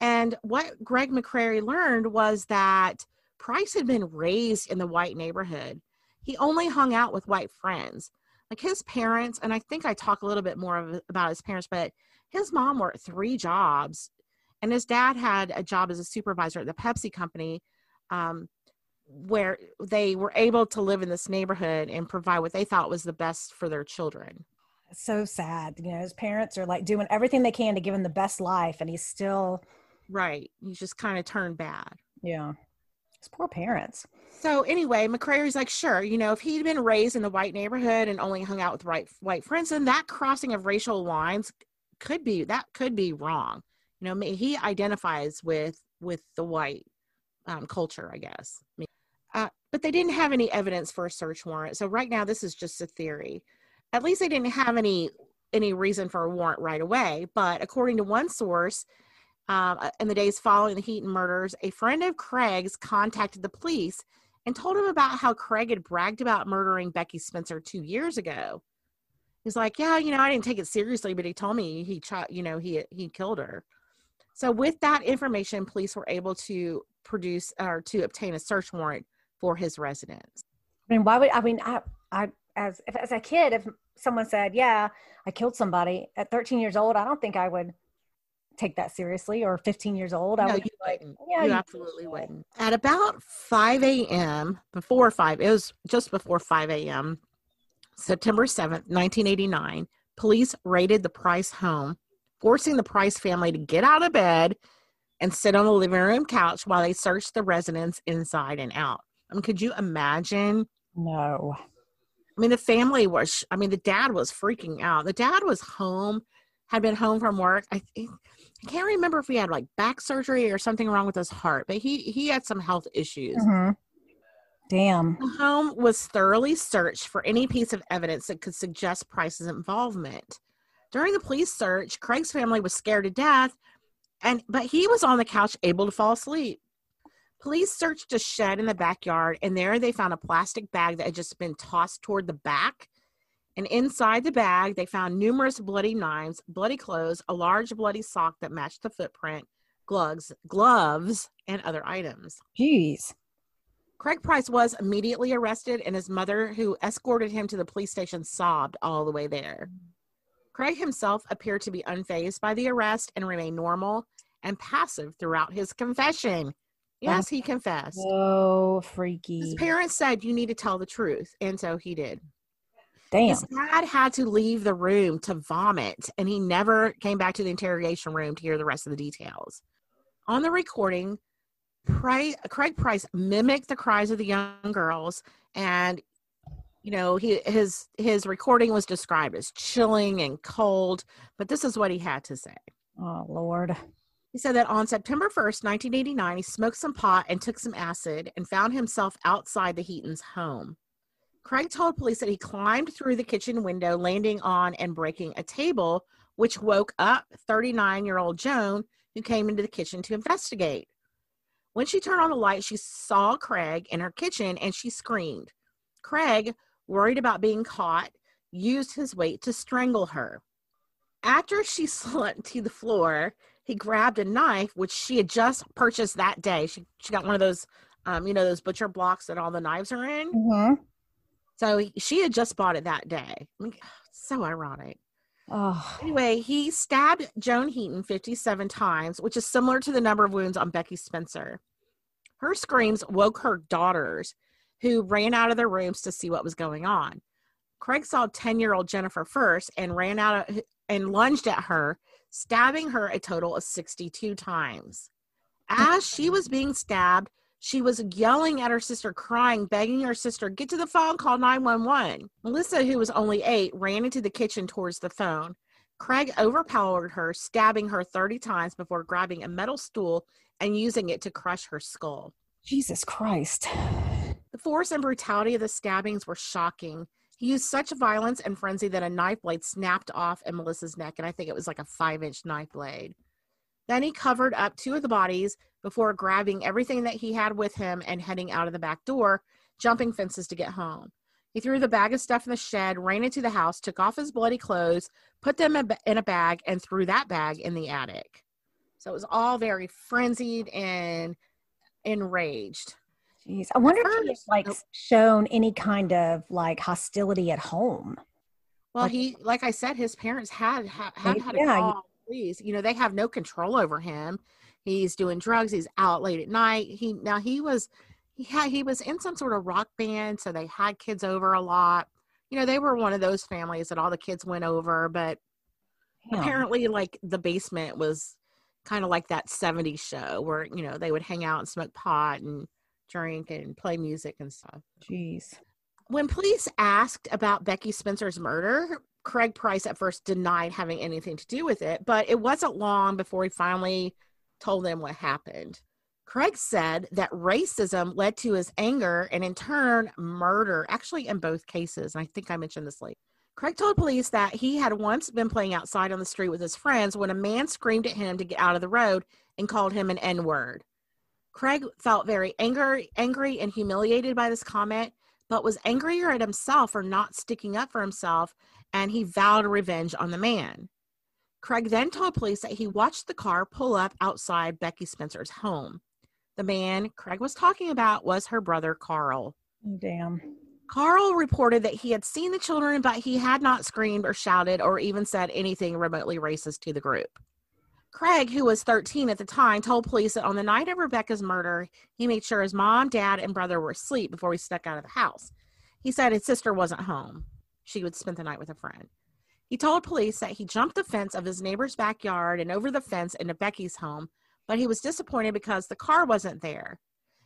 And what Gregg McCrary learned was that Price had been raised in the white neighborhood. He only hung out with white friends. Like his parents, and I think I talk a little bit more of, about his parents, but his mom worked three jobs, and his dad had a job as a supervisor at the Pepsi company um, where they were able to live in this neighborhood and provide what they thought was the best for their children. So sad. You know, his parents are like doing everything they can to give him the best life, and he's still, Right. You just kind of turned bad. yeah. His poor parents. So anyway, McCrary's like, sure, you know, if he'd been raised in the white neighborhood and only hung out with white white friends, then that crossing of racial lines could be that could be wrong. You know, he identifies with with the white um, culture, I guess. Uh, but they didn't have any evidence for a search warrant. So right now, this is just a theory. At least they didn't have any any reason for a warrant right away. But according to one source, um, in the days following the Heaton murders, a friend of Craig's contacted the police and told him about how Craig had bragged about murdering Becky Spencer two years ago. He's like, yeah, you know, I didn't take it seriously, but he told me he shot, you know, he he killed her. So with that information, police were able to produce or to obtain a search warrant for his residence. I mean, why would I mean I I as if, as a kid, if someone said, "Yeah, I killed somebody at 13 years old," I don't think I would take that seriously. Or 15 years old, I No, would you be like, wouldn't. "Yeah, you absolutely bullshit." wouldn't. At about 5 a.m., before 5, it was just before 5 a.m., September 7th, 1989, police raided the Price home, forcing the Price family to get out of bed and sit on the living room couch while they searched the residence inside and out. I mean, could you imagine? No. I mean, the family was, I mean, the dad was freaking out. The dad was home, had been home from work. I think, I can't remember if he had like back surgery or something wrong with his heart, but he he had some health issues. Mhm. Damn. The home was thoroughly searched for any piece of evidence that could suggest Price's involvement. During the police search, Craig's family was scared to death, and but he was on the couch able to fall asleep. Police searched a shed in the backyard, and there they found a plastic bag that had just been tossed toward the back. And inside the bag, they found numerous bloody knives, bloody clothes, a large bloody sock that matched the footprint, gloves, gloves, and other items. Jeez. Craig Price was immediately arrested, and his mother, who escorted him to the police station, sobbed all the way there. Craig himself appeared to be unfazed by the arrest and remained normal and passive throughout his confession. Yes, he confessed. So freaky. His parents said, You need to tell the truth. And so he did. Damn. His dad had to leave the room to vomit, and he never came back to the interrogation room to hear the rest of the details. On the recording, Craig Price mimicked the cries of the young girls, and you know he his his recording was described as chilling and cold. But this is what he had to say. Oh Lord. He said that on September 1st, 1989, he smoked some pot and took some acid and found himself outside the Heatons' home. Craig told police that he climbed through the kitchen window, landing on and breaking a table, which woke up 39 year old Joan, who came into the kitchen to investigate. When she turned on the light, she saw Craig in her kitchen and she screamed. Craig, worried about being caught, used his weight to strangle her. After she slumped to the floor, he grabbed a knife, which she had just purchased that day. She, she got one of those, um, you know, those butcher blocks that all the knives are in. Mm-hmm. So he, she had just bought it that day. I mean, so ironic. Oh. Anyway, he stabbed Joan Heaton 57 times, which is similar to the number of wounds on Becky Spencer. Her screams woke her daughters, who ran out of their rooms to see what was going on. Craig saw 10 year old Jennifer first and ran out of, and lunged at her, stabbing her a total of 62 times. As she was being stabbed, she was yelling at her sister, crying, begging her sister, get to the phone, call 911. Melissa, who was only eight, ran into the kitchen towards the phone. Craig overpowered her, stabbing her 30 times before grabbing a metal stool and using it to crush her skull. Jesus Christ. The force and brutality of the stabbings were shocking. He used such violence and frenzy that a knife blade snapped off in Melissa's neck, and I think it was like a five inch knife blade. Then he covered up two of the bodies before grabbing everything that he had with him and heading out of the back door, jumping fences to get home. He threw the bag of stuff in the shed, ran into the house, took off his bloody clothes, put them in a- in a bag, and threw that bag in the attic. So it was all very frenzied and enraged. Jeez. I wonder if he's like Nope. shown any kind of like hostility at home. Well, Like- he, like I said, his parents had ha, had had yeah, call police. You know, they have no control over him. He's doing drugs. He's out late at night. He now he was he had he was in some sort of rock band, so they had kids over a lot. You know, they were one of those families that all the kids went over, but Damn. apparently, like the basement was kind of like that '70s show where you know they would hang out and smoke pot and drink and play music and stuff. Jeez. When police asked about Becky Spencer's murder, Craig Price at first denied having anything to do with it, but it wasn't long before he finally told them what happened. Craig said that racism led to his anger and in turn murder, actually in both cases. And I think I mentioned this late. Craig told police that he had once been playing outside on the street with his friends when a man screamed at him to get out of the road and called him an N word. Craig felt very angry, angry and humiliated by this comment, but was angrier at himself for not sticking up for himself, and he vowed revenge on the man. Craig then told police that he watched the car pull up outside Becky Spencer's home. The man Craig was talking about was her brother Carl. Oh, damn. Carl reported that he had seen the children, but he had not screamed or shouted or even said anything remotely racist to the group. Craig, who was 13 at the time, told police that on the night of Rebecca's murder, he made sure his mom, dad, and brother were asleep before he snuck out of the house. He said his sister wasn't home. She would spend the night with a friend. He told police that he jumped the fence of his neighbor's backyard and over the fence into Becky's home, but he was disappointed because the car wasn't there.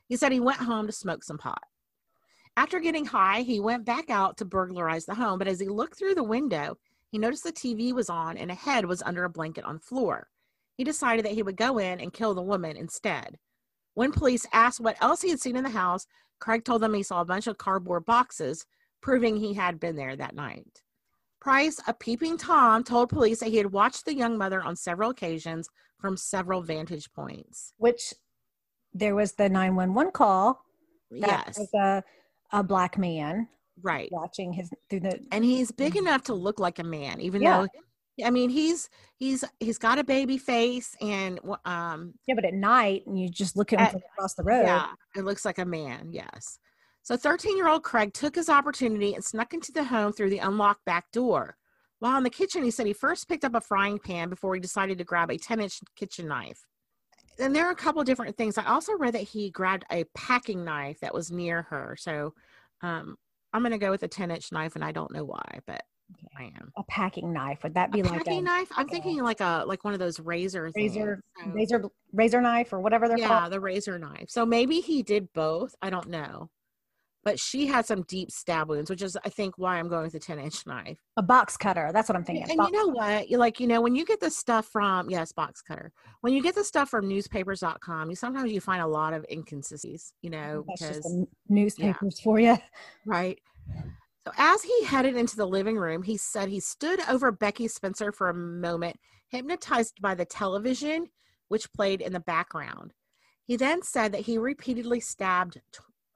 He said he went home to smoke some pot. After getting high, he went back out to burglarize the home, but as he looked through the window, he noticed the TV was on and a head was under a blanket on the floor he decided that he would go in and kill the woman instead. When police asked what else he had seen in the house, Craig told them he saw a bunch of cardboard boxes, proving he had been there that night. Price, a peeping Tom, told police that he had watched the young mother on several occasions from several vantage points. Which there was the 911 call. yes. Was a, a black man. Right. Watching his through the. And he's big enough to look like a man, even yeah. though I mean, he's he's he's got a baby face, and um. Yeah, but at night, and you just look at him at, across the road. Yeah, it looks like a man. Yes. So, 13 year old Craig took his opportunity and snuck into the home through the unlocked back door. While in the kitchen, he said he first picked up a frying pan before he decided to grab a 10 inch kitchen knife. And there are a couple different things. I also read that he grabbed a packing knife that was near her. So um, I'm going to go with a 10 inch knife, and I don't know why, but I am. A packing knife. Would that be a like packing a knife? I'm thinking like a like one of those razor razor razor razor knife or whatever they're yeah, called. Yeah, the razor knife. So maybe he did both. I don't know. But she had some deep stab wounds, which is I think why I'm going with a 10 inch knife. A box cutter. That's what I'm thinking. And box you know what? You like, you know, when you get the stuff from yes, box cutter. When you get the stuff from newspapers.com, you sometimes you find a lot of inconsistencies, you know, That's because newspapers yeah. for you. Right. So as he headed into the living room, he said he stood over Becky Spencer for a moment, hypnotized by the television, which played in the background. He then said that he repeatedly stabbed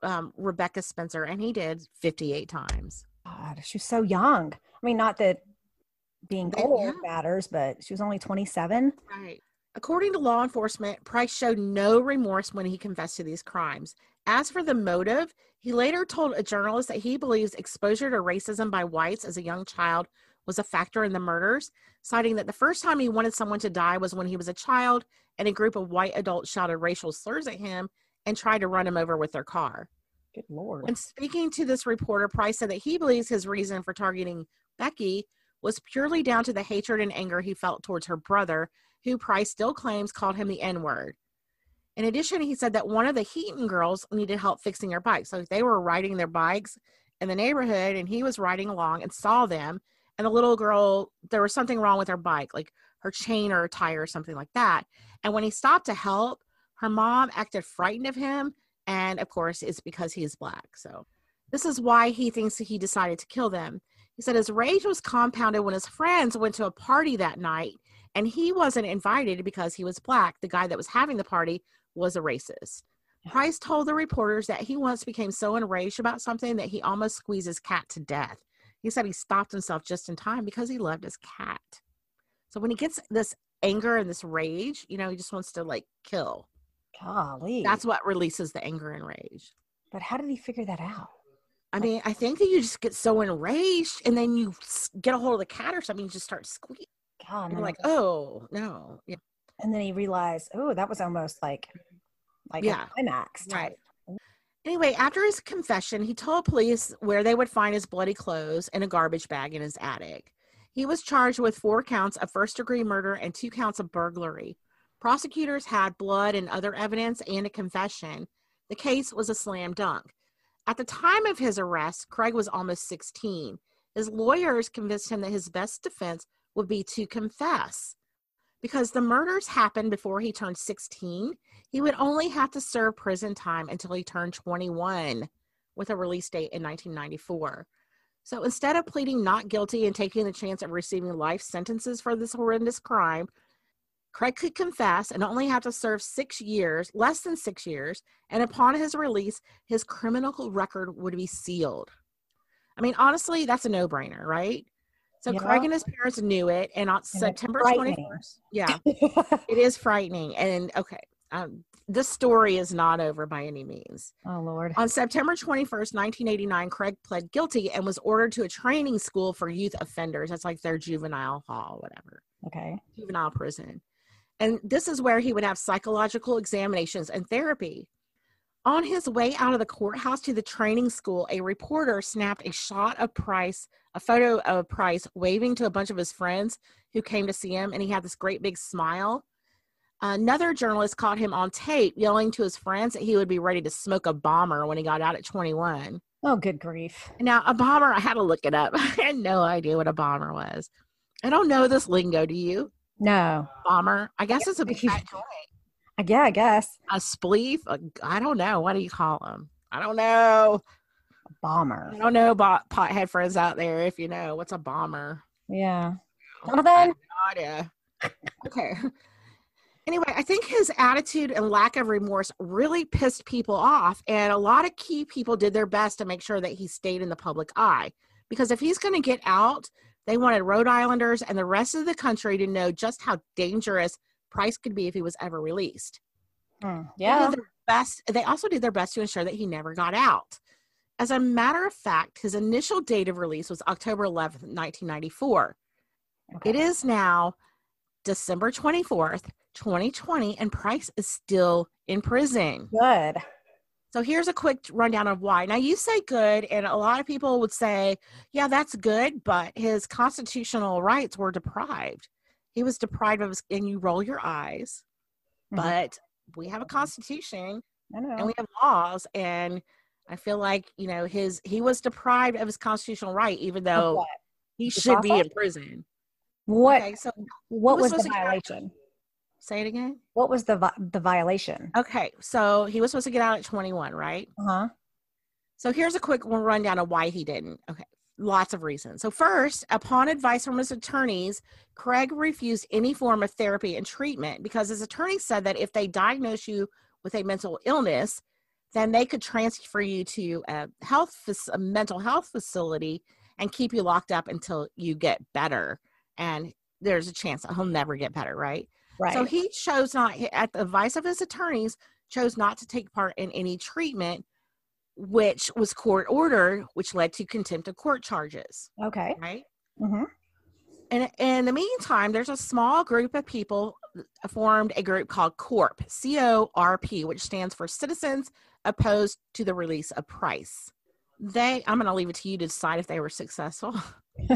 um, Rebecca Spencer, and he did 58 times. God, she was so young. I mean, not that being old yeah. matters, but she was only 27. Right. According to law enforcement, Price showed no remorse when he confessed to these crimes. As for the motive, he later told a journalist that he believes exposure to racism by whites as a young child was a factor in the murders, citing that the first time he wanted someone to die was when he was a child and a group of white adults shouted racial slurs at him and tried to run him over with their car. Good Lord. When speaking to this reporter, Price said that he believes his reason for targeting Becky was purely down to the hatred and anger he felt towards her brother, who Price still claims called him the N word. In addition, he said that one of the Heaton girls needed help fixing her bike. So they were riding their bikes in the neighborhood and he was riding along and saw them. And the little girl, there was something wrong with her bike, like her chain or her tire or something like that. And when he stopped to help, her mom acted frightened of him. And of course, it's because he is black. So this is why he thinks he decided to kill them. He said his rage was compounded when his friends went to a party that night and he wasn't invited because he was black. The guy that was having the party was a racist. Price told the reporters that he once became so enraged about something that he almost squeezed his cat to death. He said he stopped himself just in time because he loved his cat. So when he gets this anger and this rage, you know, he just wants to like kill. Golly. That's what releases the anger and rage. But how did he figure that out? I mean, I think that you just get so enraged and then you get a hold of the cat or something, you just start squealing. God, like, oh no, yeah and then he realized, oh, that was almost like like yeah. a climax. Type. Right. Anyway, after his confession, he told police where they would find his bloody clothes in a garbage bag in his attic. He was charged with four counts of first degree murder and two counts of burglary. Prosecutors had blood and other evidence and a confession. The case was a slam dunk. At the time of his arrest, Craig was almost 16. His lawyers convinced him that his best defense would be to confess because the murders happened before he turned 16. He would only have to serve prison time until he turned 21 with a release date in 1994. So instead of pleading not guilty and taking the chance of receiving life sentences for this horrendous crime, Craig could confess and only have to serve six years, less than six years, and upon his release, his criminal record would be sealed. I mean, honestly, that's a no brainer, right? So. Craig and his parents knew it, and on it's September 21st, yeah, it is frightening. And okay, um, this story is not over by any means. oh Lord. On September 21st, 1989, Craig pled guilty and was ordered to a training school for youth offenders. That's like their juvenile hall, whatever, Okay. juvenile prison. And this is where he would have psychological examinations and therapy. On his way out of the courthouse to the training school, a reporter snapped a shot of Price, a photo of Price waving to a bunch of his friends who came to see him, and he had this great big smile. Another journalist caught him on tape yelling to his friends that he would be ready to smoke a bomber when he got out at 21. Oh, good grief. Now, a bomber, I had to look it up. I had no idea what a bomber was. I don't know this lingo. Do you? No. Bomber? I guess it's a if Yeah, I guess. a spleef. I I don't know. What do you call them? I don't know. Bomber. I don't know about pothead friends out there. If you know, what's a bomber? Yeah. Donovan? no. Okay. Anyway, I think his attitude and lack of remorse really pissed people off, and a lot of key people did their best to make sure that he stayed in the public eye. Because if he's going to get out, they wanted Rhode Islanders and the rest of the country to know just how dangerous Price could be if he was ever released. Hmm. They Yeah. their best. They also did their best to ensure that he never got out. As a matter of fact, his initial date of release was October 11th, 1994. Okay. It is now December 24th, 2020, and Price is still in prison. Good. So here's a quick rundown of why. Now, you say good, and a lot of people would say, yeah, that's good, but his constitutional rights were deprived. He was deprived of his, and you roll your eyes, Mhm. but we have a constitution and we have laws, and I feel like, you know, his he was deprived of his constitutional right, even though he should be in prison. What, Okay, so what was was the supposed to get out- violation? say it again. What was the vi- the violation? Okay, so he was supposed to get out at 21, right? Uh-huh. So here's a quick rundown of why he didn't. Okay, lots of reasons. So first, upon advice from his attorneys, Craig refused any form of therapy and treatment because his attorney said that if they diagnose you with a mental illness, then they could transfer you to a health a mental health facility and keep you locked up until you get better. And there's a chance that he'll never get better, right? Right. So he chose not, at the advice of his attorneys, chose not to take part in any treatment, which was court ordered, which led to contempt of court charges. okay. Right. Mm-hmm. And in the meantime, there's a small group of people formed a group called CORP, C O R P, which stands for Citizens Opposed to the Release of Price. They, I'm going to leave it to you to decide if they were successful.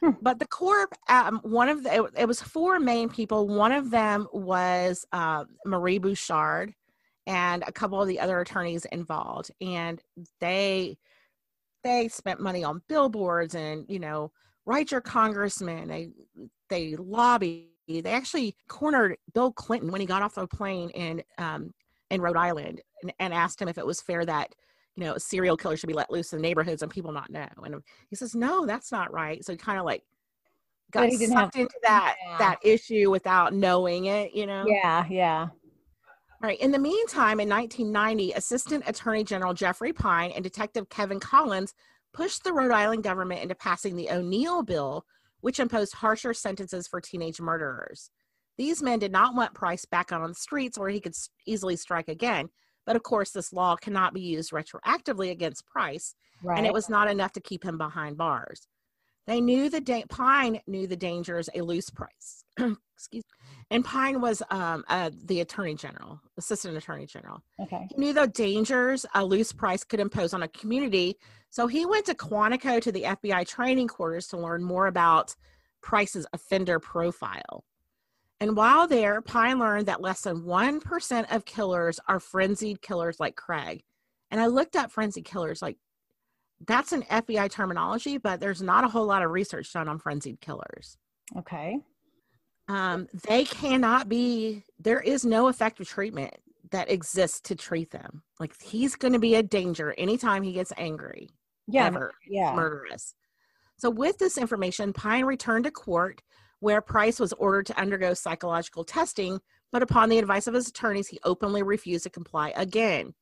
but the Corp, um, one of the, it, it was four main people. One of them was uh, Marie Bouchard and a couple of the other attorneys involved. And they, they spent money on billboards and, you know, write your congressman. They, they lobbied. They actually cornered Bill Clinton when he got off the plane in, um, in Rhode Island and, and asked him if it was fair that you know, a serial killer should be let loose in neighborhoods and people not know. And he says, no, that's not right. So he kind of like got But he didn't sucked have- into that Yeah. that issue without knowing it, you know. Yeah, yeah. All right. In the meantime, in 1990, Assistant Attorney General Jeffrey Pine and Detective Kevin Collins pushed the Rhode Island government into passing the O'Neill Bill, which imposed harsher sentences for teenage murderers. These men did not want Price back out on the streets where he could easily strike again. But of course, this law cannot be used retroactively against Price, Right. and it was not enough to keep him behind bars. They knew the da- Pine knew the dangers a loose price. Excuse and Pine was um, uh, the attorney general, assistant attorney general. okay. He knew the dangers a loose price could impose on a community, so he went to Quantico to the FBI training quarters to learn more about Price's offender profile. And while there, Pine learned that less than 1% of killers are frenzied killers like Craig. And I looked up frenzied killers, like that's an FBI terminology, but there's not a whole lot of research done on frenzied killers. Okay. Um, they cannot be, there is no effective treatment that exists to treat them. Like he's going to be a danger anytime he gets angry, Yeah. ever Yeah. murderous. So, with this information, Pine returned to court where Price was ordered to undergo psychological testing, but upon the advice of his attorneys, he openly refused to comply again.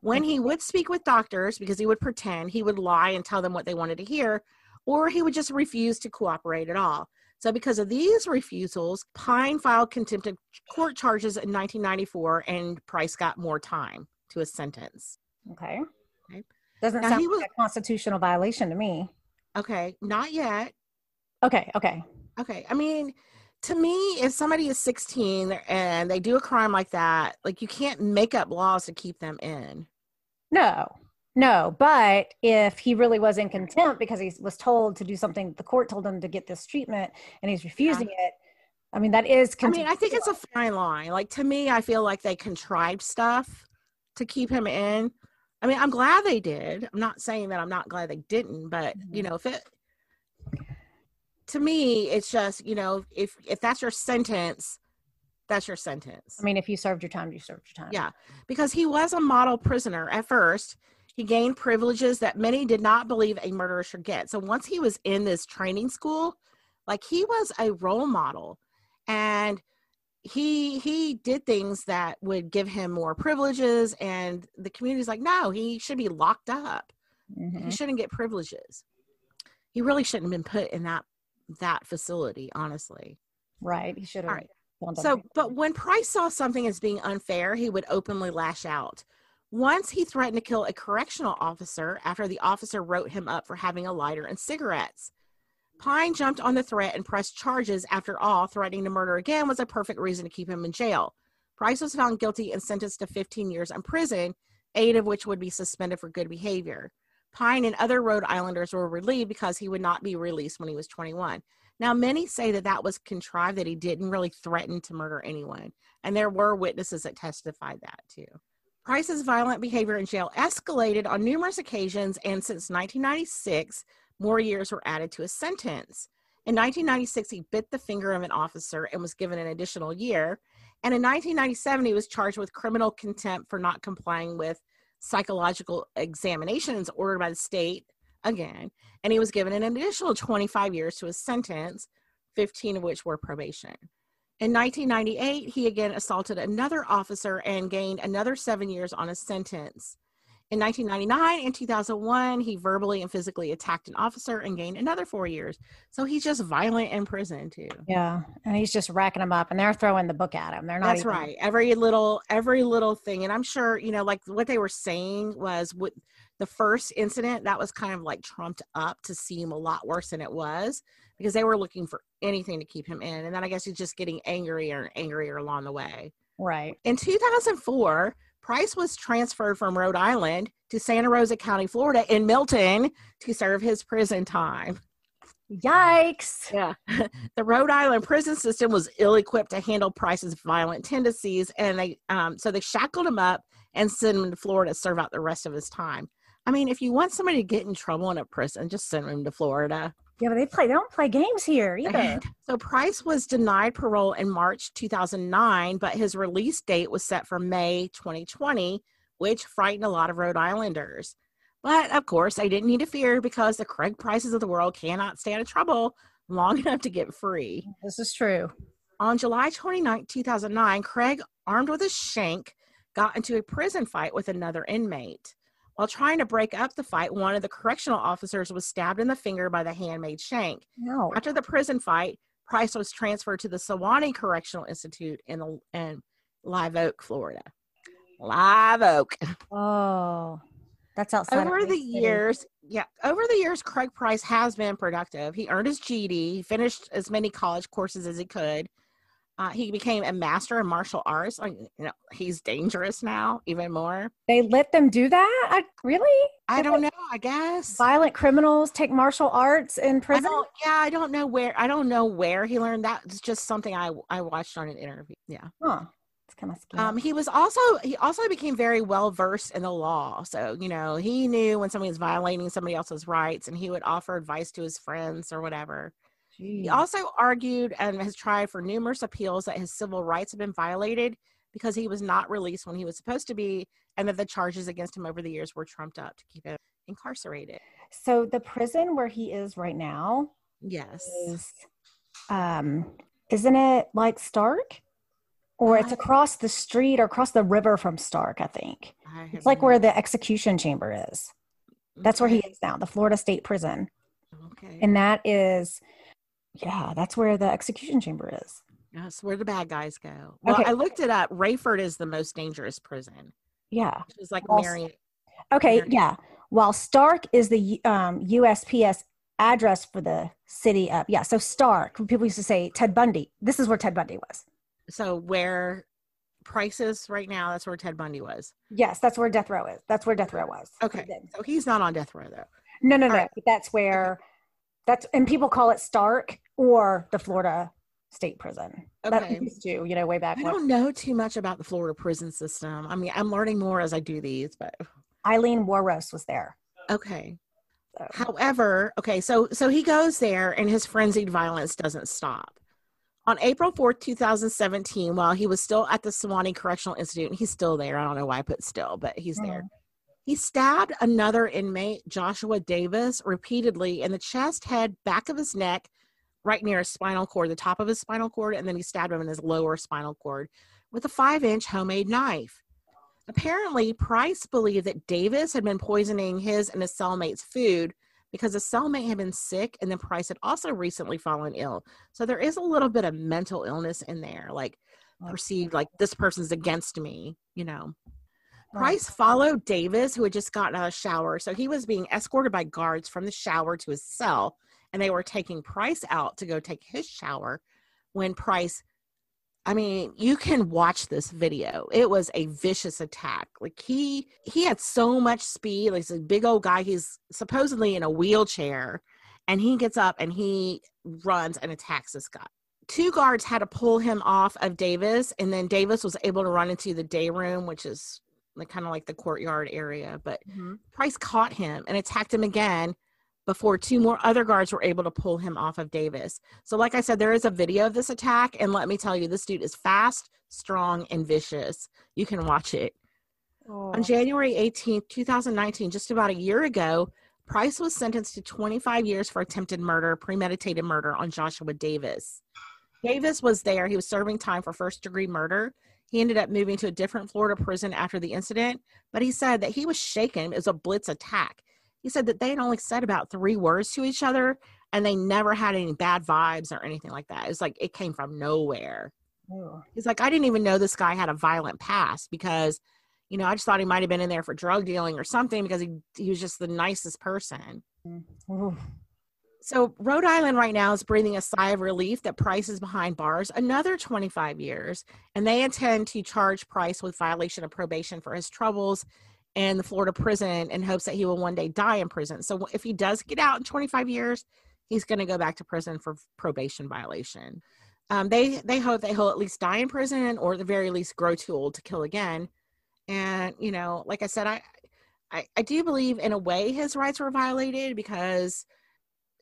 When he would speak with doctors, because he would pretend, he would lie and tell them what they wanted to hear, or he would just refuse to cooperate at all. So, because of these refusals, Pine filed contempt of court charges in 1994, and Price got more time to his sentence. Okay. Okay. Doesn't Now, sound he like was- a constitutional violation to me. Okay, not yet. Okay. Okay. Okay, I mean, to me, if somebody is 16 and they do a crime like that, like you can't make up laws to keep them in. No, no. But if he really was in contempt because he was told to do something, the court told him to get this treatment and he's refusing it. I mean, that is I mean, I think it's a fine line. Like to me, I feel like they contrived stuff to keep him in. I mean, I'm glad they did. I'm not saying that I'm not glad they didn't, but you Mhm. know, if it to me, it's just, you know, if if that's your sentence, that's your sentence. I mean, if you served your time, you served your time. Yeah, because he was a model prisoner at first. He gained privileges that many did not believe a murderer should get. So once he was in this training school, like he was a role model and he he did things that would give him more privileges and the community's like no he should be locked up Mhm. he shouldn't get privileges he really shouldn't have been put in that that facility honestly Right. He should have. right. so, but when Price saw something as being unfair, he would openly lash out. Once he threatened to kill a correctional officer after the officer wrote him up for having a lighter and cigarettes. Pine jumped on the threat and pressed charges. After all, threatening to murder again was a perfect reason to keep him in jail. Price was found guilty and sentenced to 15 years in prison, eight of which would be suspended for good behavior. Pine and other Rhode Islanders were relieved because he would not be released when he was 21. Now, many say that that was contrived, that he didn't really threaten to murder anyone. And there were witnesses that testified that too. Price's violent behavior in jail escalated on numerous occasions, and since 1996, more years were added to his sentence. In 1996, he bit the finger of an officer and was given an additional year. And in 1997, he was charged with criminal contempt for not complying with psychological examinations ordered by the state again. And he was given an additional 25 years to his sentence, 15 of which were probation. In 1998, he again assaulted another officer and gained another seven years on his sentence. In 1999 and 2001, he verbally and physically attacked an officer and gained another four years. So he's just violent in prison too. yeah, and he's just racking them up, and they're throwing the book at him. They're not. That's even- right. Every little, every little thing, and I'm sure you know, like what they were saying was with the first incident that was kind of like trumped up to seem a lot worse than it was because they were looking for anything to keep him in, and then I guess he's just getting angrier and angrier along the way. Right. In 2004, Price was transferred from Rhode Island to Santa Rosa County, Florida, in Milton to serve his prison time. Yikes. Yeah. the Rhode Island prison system was ill equipped to handle Price's violent tendencies, and they um, so they shackled him up and sent him to Florida to serve out the rest of his time. I mean, if you want somebody to get in trouble in a prison, just send him to Florida. Yeah, but they play. They don't play games here either. So Price was denied parole in March 2009, but his release date was set for May 2020, which frightened a lot of Rhode Islanders. But of course, they didn't need to fear because the Craig Prices of the world cannot stay out of trouble long enough to get free. This is true. On July 29, 2009, Craig, armed with a shank, got into a prison fight with another inmate. While trying to break up the fight, one of the correctional officers was stabbed in the finger by the handmade shank. No. After the prison fight, Price was transferred to the Suwannee Correctional Institute in, the, in Live Oak, Florida. Live Oak. Oh, that's outside. of over the City. years, yeah, over the years, Craig Price has been productive. He earned his GED, he finished as many college courses as he could. Uh, he became a master in martial arts. Like, you know, he's dangerous now, even more. they let them do that. I, really? I Did don't know. I guess. Violent criminals take martial arts in I prison. don't, yeah, I don't know where. I don't know where he learned that. It's just something I I watched on an interview. Yeah. Huh. It's kind of scary. Um, he was also he also became very well versed in the law. So you know he knew when somebody was violating somebody else's rights, and he would offer advice to his friends or whatever. He also argued and has tried for numerous appeals that his civil rights have been violated because he was not released when he was supposed to be, and that the charges against him over the years were trumped up to keep him incarcerated. so the prison where he is right now Yes. is um, isn't it like Starke? Or it's across the street or across the river from Starke, I think. I It's like where the execution chamber is. That's where he is now, the Florida State Prison. Okay. And that is, yeah, that's where the execution chamber is. That's where the bad guys go. Well, Okay. I looked it up. Raiford is the most dangerous prison. Yeah. It's like Well, Marion. Okay. Very- Yeah. While Starke is the um, USPS address for the city of, yeah. So Starke, people used to say Ted Bundy. This is where Ted Bundy was. So where Price is right now, that's where Ted Bundy was. Yes, that's where death row is. That's where death row was. Okay. So he's not on death row though. No, no, All no. right. That's where that's and people call it Starke or the Florida State Prison. That Okay. used to, you know, way back I when. don't know too much about the Florida prison system. I mean, I'm learning more as I do these, but Aileen Wuornos was there. okay. So. However, okay, so so he goes there and his frenzied violence doesn't stop. On April 4th, 2017, while he was still at the Suwannee Correctional Institute, and he's still there. I don't know why I put still, but he's there. Mhm. He stabbed another inmate, Joshua Davis, repeatedly in the chest, head, back of his neck, right near his spinal cord, the top of his spinal cord, and then he stabbed him in his lower spinal cord with a five inch homemade knife. Apparently, Price believed that Davis had been poisoning his and his cellmate's food because the cellmate had been sick and then Price had also recently fallen ill. So there is a little bit of mental illness in there, like Like- perceived like this person's against me, you know. Price followed Davis, who had just gotten out of the shower. So he was being escorted by guards from the shower to his cell, and they were taking Price out to go take his shower when Price. I mean, you can watch this video. It was a vicious attack. Like he he had so much speed. Like he's a big old guy. He's supposedly in a wheelchair, and he gets up and he runs and attacks this guy two guards had to pull him off of Davis, and then Davis was able to run into the day room, which is like kind of like the courtyard area. But Mhm. Price caught him and attacked him again before two more other guards were able to pull him off of Davis. So, like I said, there is a video of this attack, and let me tell you, this dude is fast, strong, and vicious. You can watch it. On oh. January 18th, 2019, just about a year ago, Price was sentenced to 25 years for attempted murder, premeditated murder on Joshua Davis. Davis was there. He was serving time for first degree murder. He ended up moving to a different Florida prison after the incident, but he said that he was shaken. It was a blitz attack. He said that they had only said about three words to each other and they never had any bad vibes or anything like that. It's like it came from nowhere. Ooh. He's like, I didn't even know this guy had a violent past because, you know, I just thought he might have been in there for drug dealing or something because he, he was just the nicest person. Ooh. So Rhode Island right now is breathing a sigh of relief that Price is behind bars another 25 years, and they intend to charge Price with violation of probation for his troubles in the Florida prison in hopes that he will one day die in prison. So if he does get out in 25 years, he's going to go back to prison for probation violation. Um, they they hope that he'll at least die in prison, or at the very least grow too old to kill again. And you know, like I said, I I, I do believe in a way his rights were violated because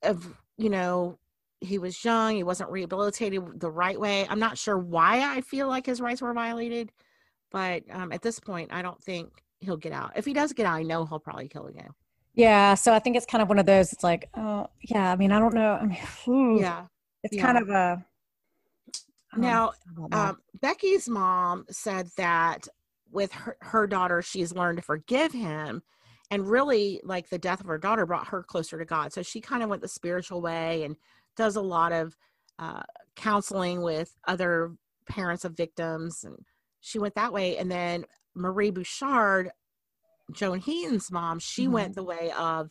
of you know he was young he wasn't rehabilitated the right way i'm not sure why i feel like his rights were violated but um, at this point i don't think he'll get out if he does get out i know he'll probably kill again Yeah, so I think it's kind of one of those. It's like, oh, yeah. I mean, I don't know. I mean, ooh, yeah it's yeah. kind of a. now um, becky's mom said that with her, her daughter she's learned to forgive him and really like the death of her daughter brought her closer to god so she kind of went the spiritual way and does a lot of uh, counseling with other parents of victims and she went that way and then marie bouchard joan heaton's mom she Mhm. went the way of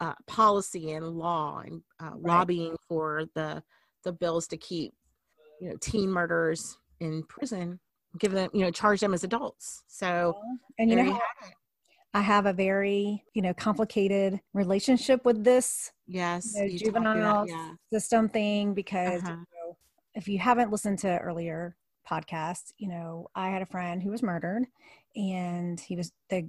uh, policy and law and uh, lobbying for the the bills to keep you know teen murderers in prison give them you know charge them as adults so and you know, you. I have a very, you know, complicated relationship with this yes you know, you about- juvenile yeah system thing because Uh-huh. you know, if you haven't listened to earlier podcasts, you know, I had a friend who was murdered and he was the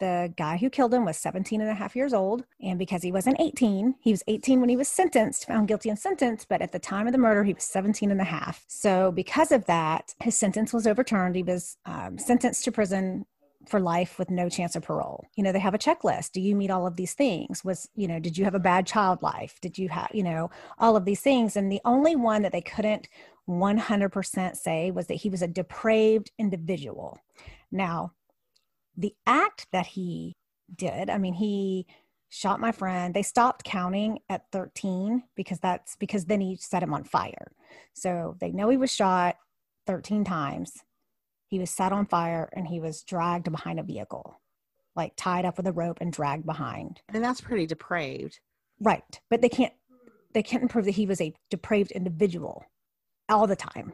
the guy who killed him was 17 and a half years old and because he wasn't 18 he was 18 when he was sentenced found guilty and sentenced but at the time of the murder he was 17 and a half so because of that his sentence was overturned he was um, sentenced to prison for life with no chance of parole. You know, they have a checklist. Do you meet all of these things? Was, you know, did you have a bad child life? Did you have, you know, all of these things? And the only one that they couldn't 100% say was that he was a depraved individual. Now, the act that he did, I mean, he shot my friend. They stopped counting at 13 because that's because then he set him on fire. So they know he was shot 13 times. He was set on fire and he was dragged behind a vehicle, like tied up with a rope and dragged behind. And that's pretty depraved. Right. But they can't they can't prove that he was a depraved individual all the time.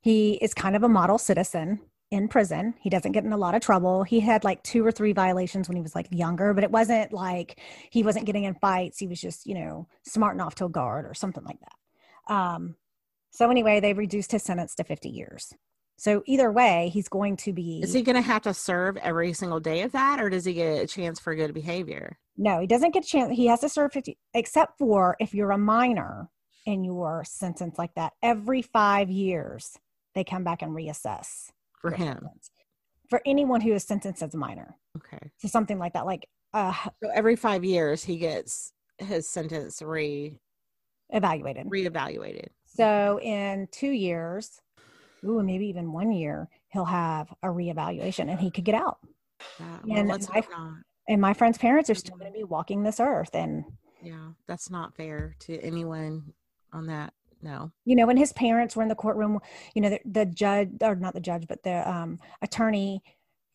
He is kind of a model citizen in prison. He doesn't get in a lot of trouble. He had like two or three violations when he was like younger, but it wasn't like he wasn't getting in fights. He was just, you know, smarting off to a guard or something like that. Um, so anyway, they reduced his sentence to 50 years. So either way, he's going to be. Is he going to have to serve every single day of that, or does he get a chance for good behavior? No, he doesn't get a chance. He has to serve 50, except for if you're a minor and your sentence like that. Every five years, they come back and reassess for him. Sentence. For anyone who is sentenced as a minor. Okay. So something like that. Like, uh, so every five years, he gets his sentence re evaluated. Reevaluated. So in two years, ooh, maybe even one year, he'll have a reevaluation and he could get out. well, and, my, and my friend's parents are still going to be walking this earth. And yeah, that's not fair to anyone on that. No. You know, when his parents were in the courtroom, you know, the, the judge, or not the judge, but the um, attorney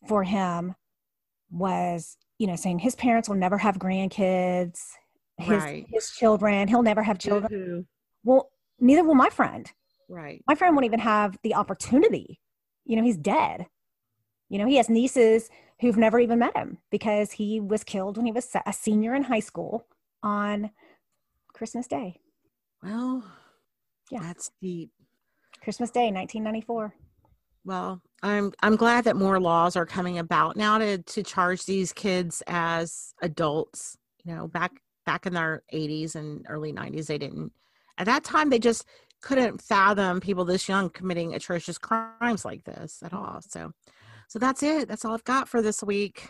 for him was, you know, saying his parents will never have grandkids. His, right. his children, he'll never have children. Mm-hmm. Well, neither will my friend. Right. My friend won't even have the opportunity. You know, he's dead. You know, he has nieces who've never even met him because he was killed when he was a senior in high school on Christmas Day. Well, yeah, that's deep. Christmas Day, 1994. Well, I'm I'm glad that more laws are coming about now to to charge these kids as adults. You know, back back in their 80s and early 90s, they didn't. At that time, they just couldn't fathom people this young committing atrocious crimes like this at all. So, so that's it. That's all I've got for this week.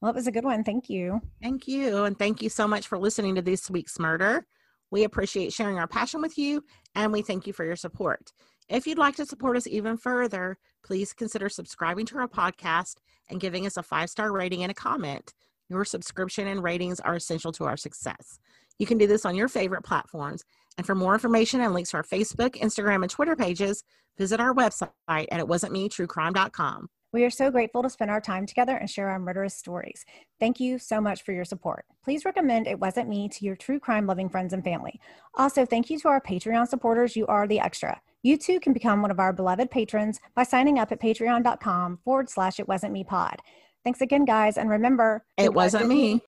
Well, it was a good one. Thank you. Thank you. And thank you so much for listening to this week's murder. We appreciate sharing our passion with you and we thank you for your support. If you'd like to support us even further, please consider subscribing to our podcast and giving us a five star rating and a comment. Your subscription and ratings are essential to our success. You can do this on your favorite platforms. And for more information and links to our Facebook, Instagram, and Twitter pages, visit our website at itwasntmetruecrime.com. We are so grateful to spend our time together and share our murderous stories. Thank you so much for your support. Please recommend It Wasn't Me to your true crime loving friends and family. Also, thank you to our Patreon supporters. You are the extra. You too can become one of our beloved patrons by signing up at patreon.com forward slash It Wasn't Me pod. Thanks again, guys. And remember, it, it wasn't, wasn't, me.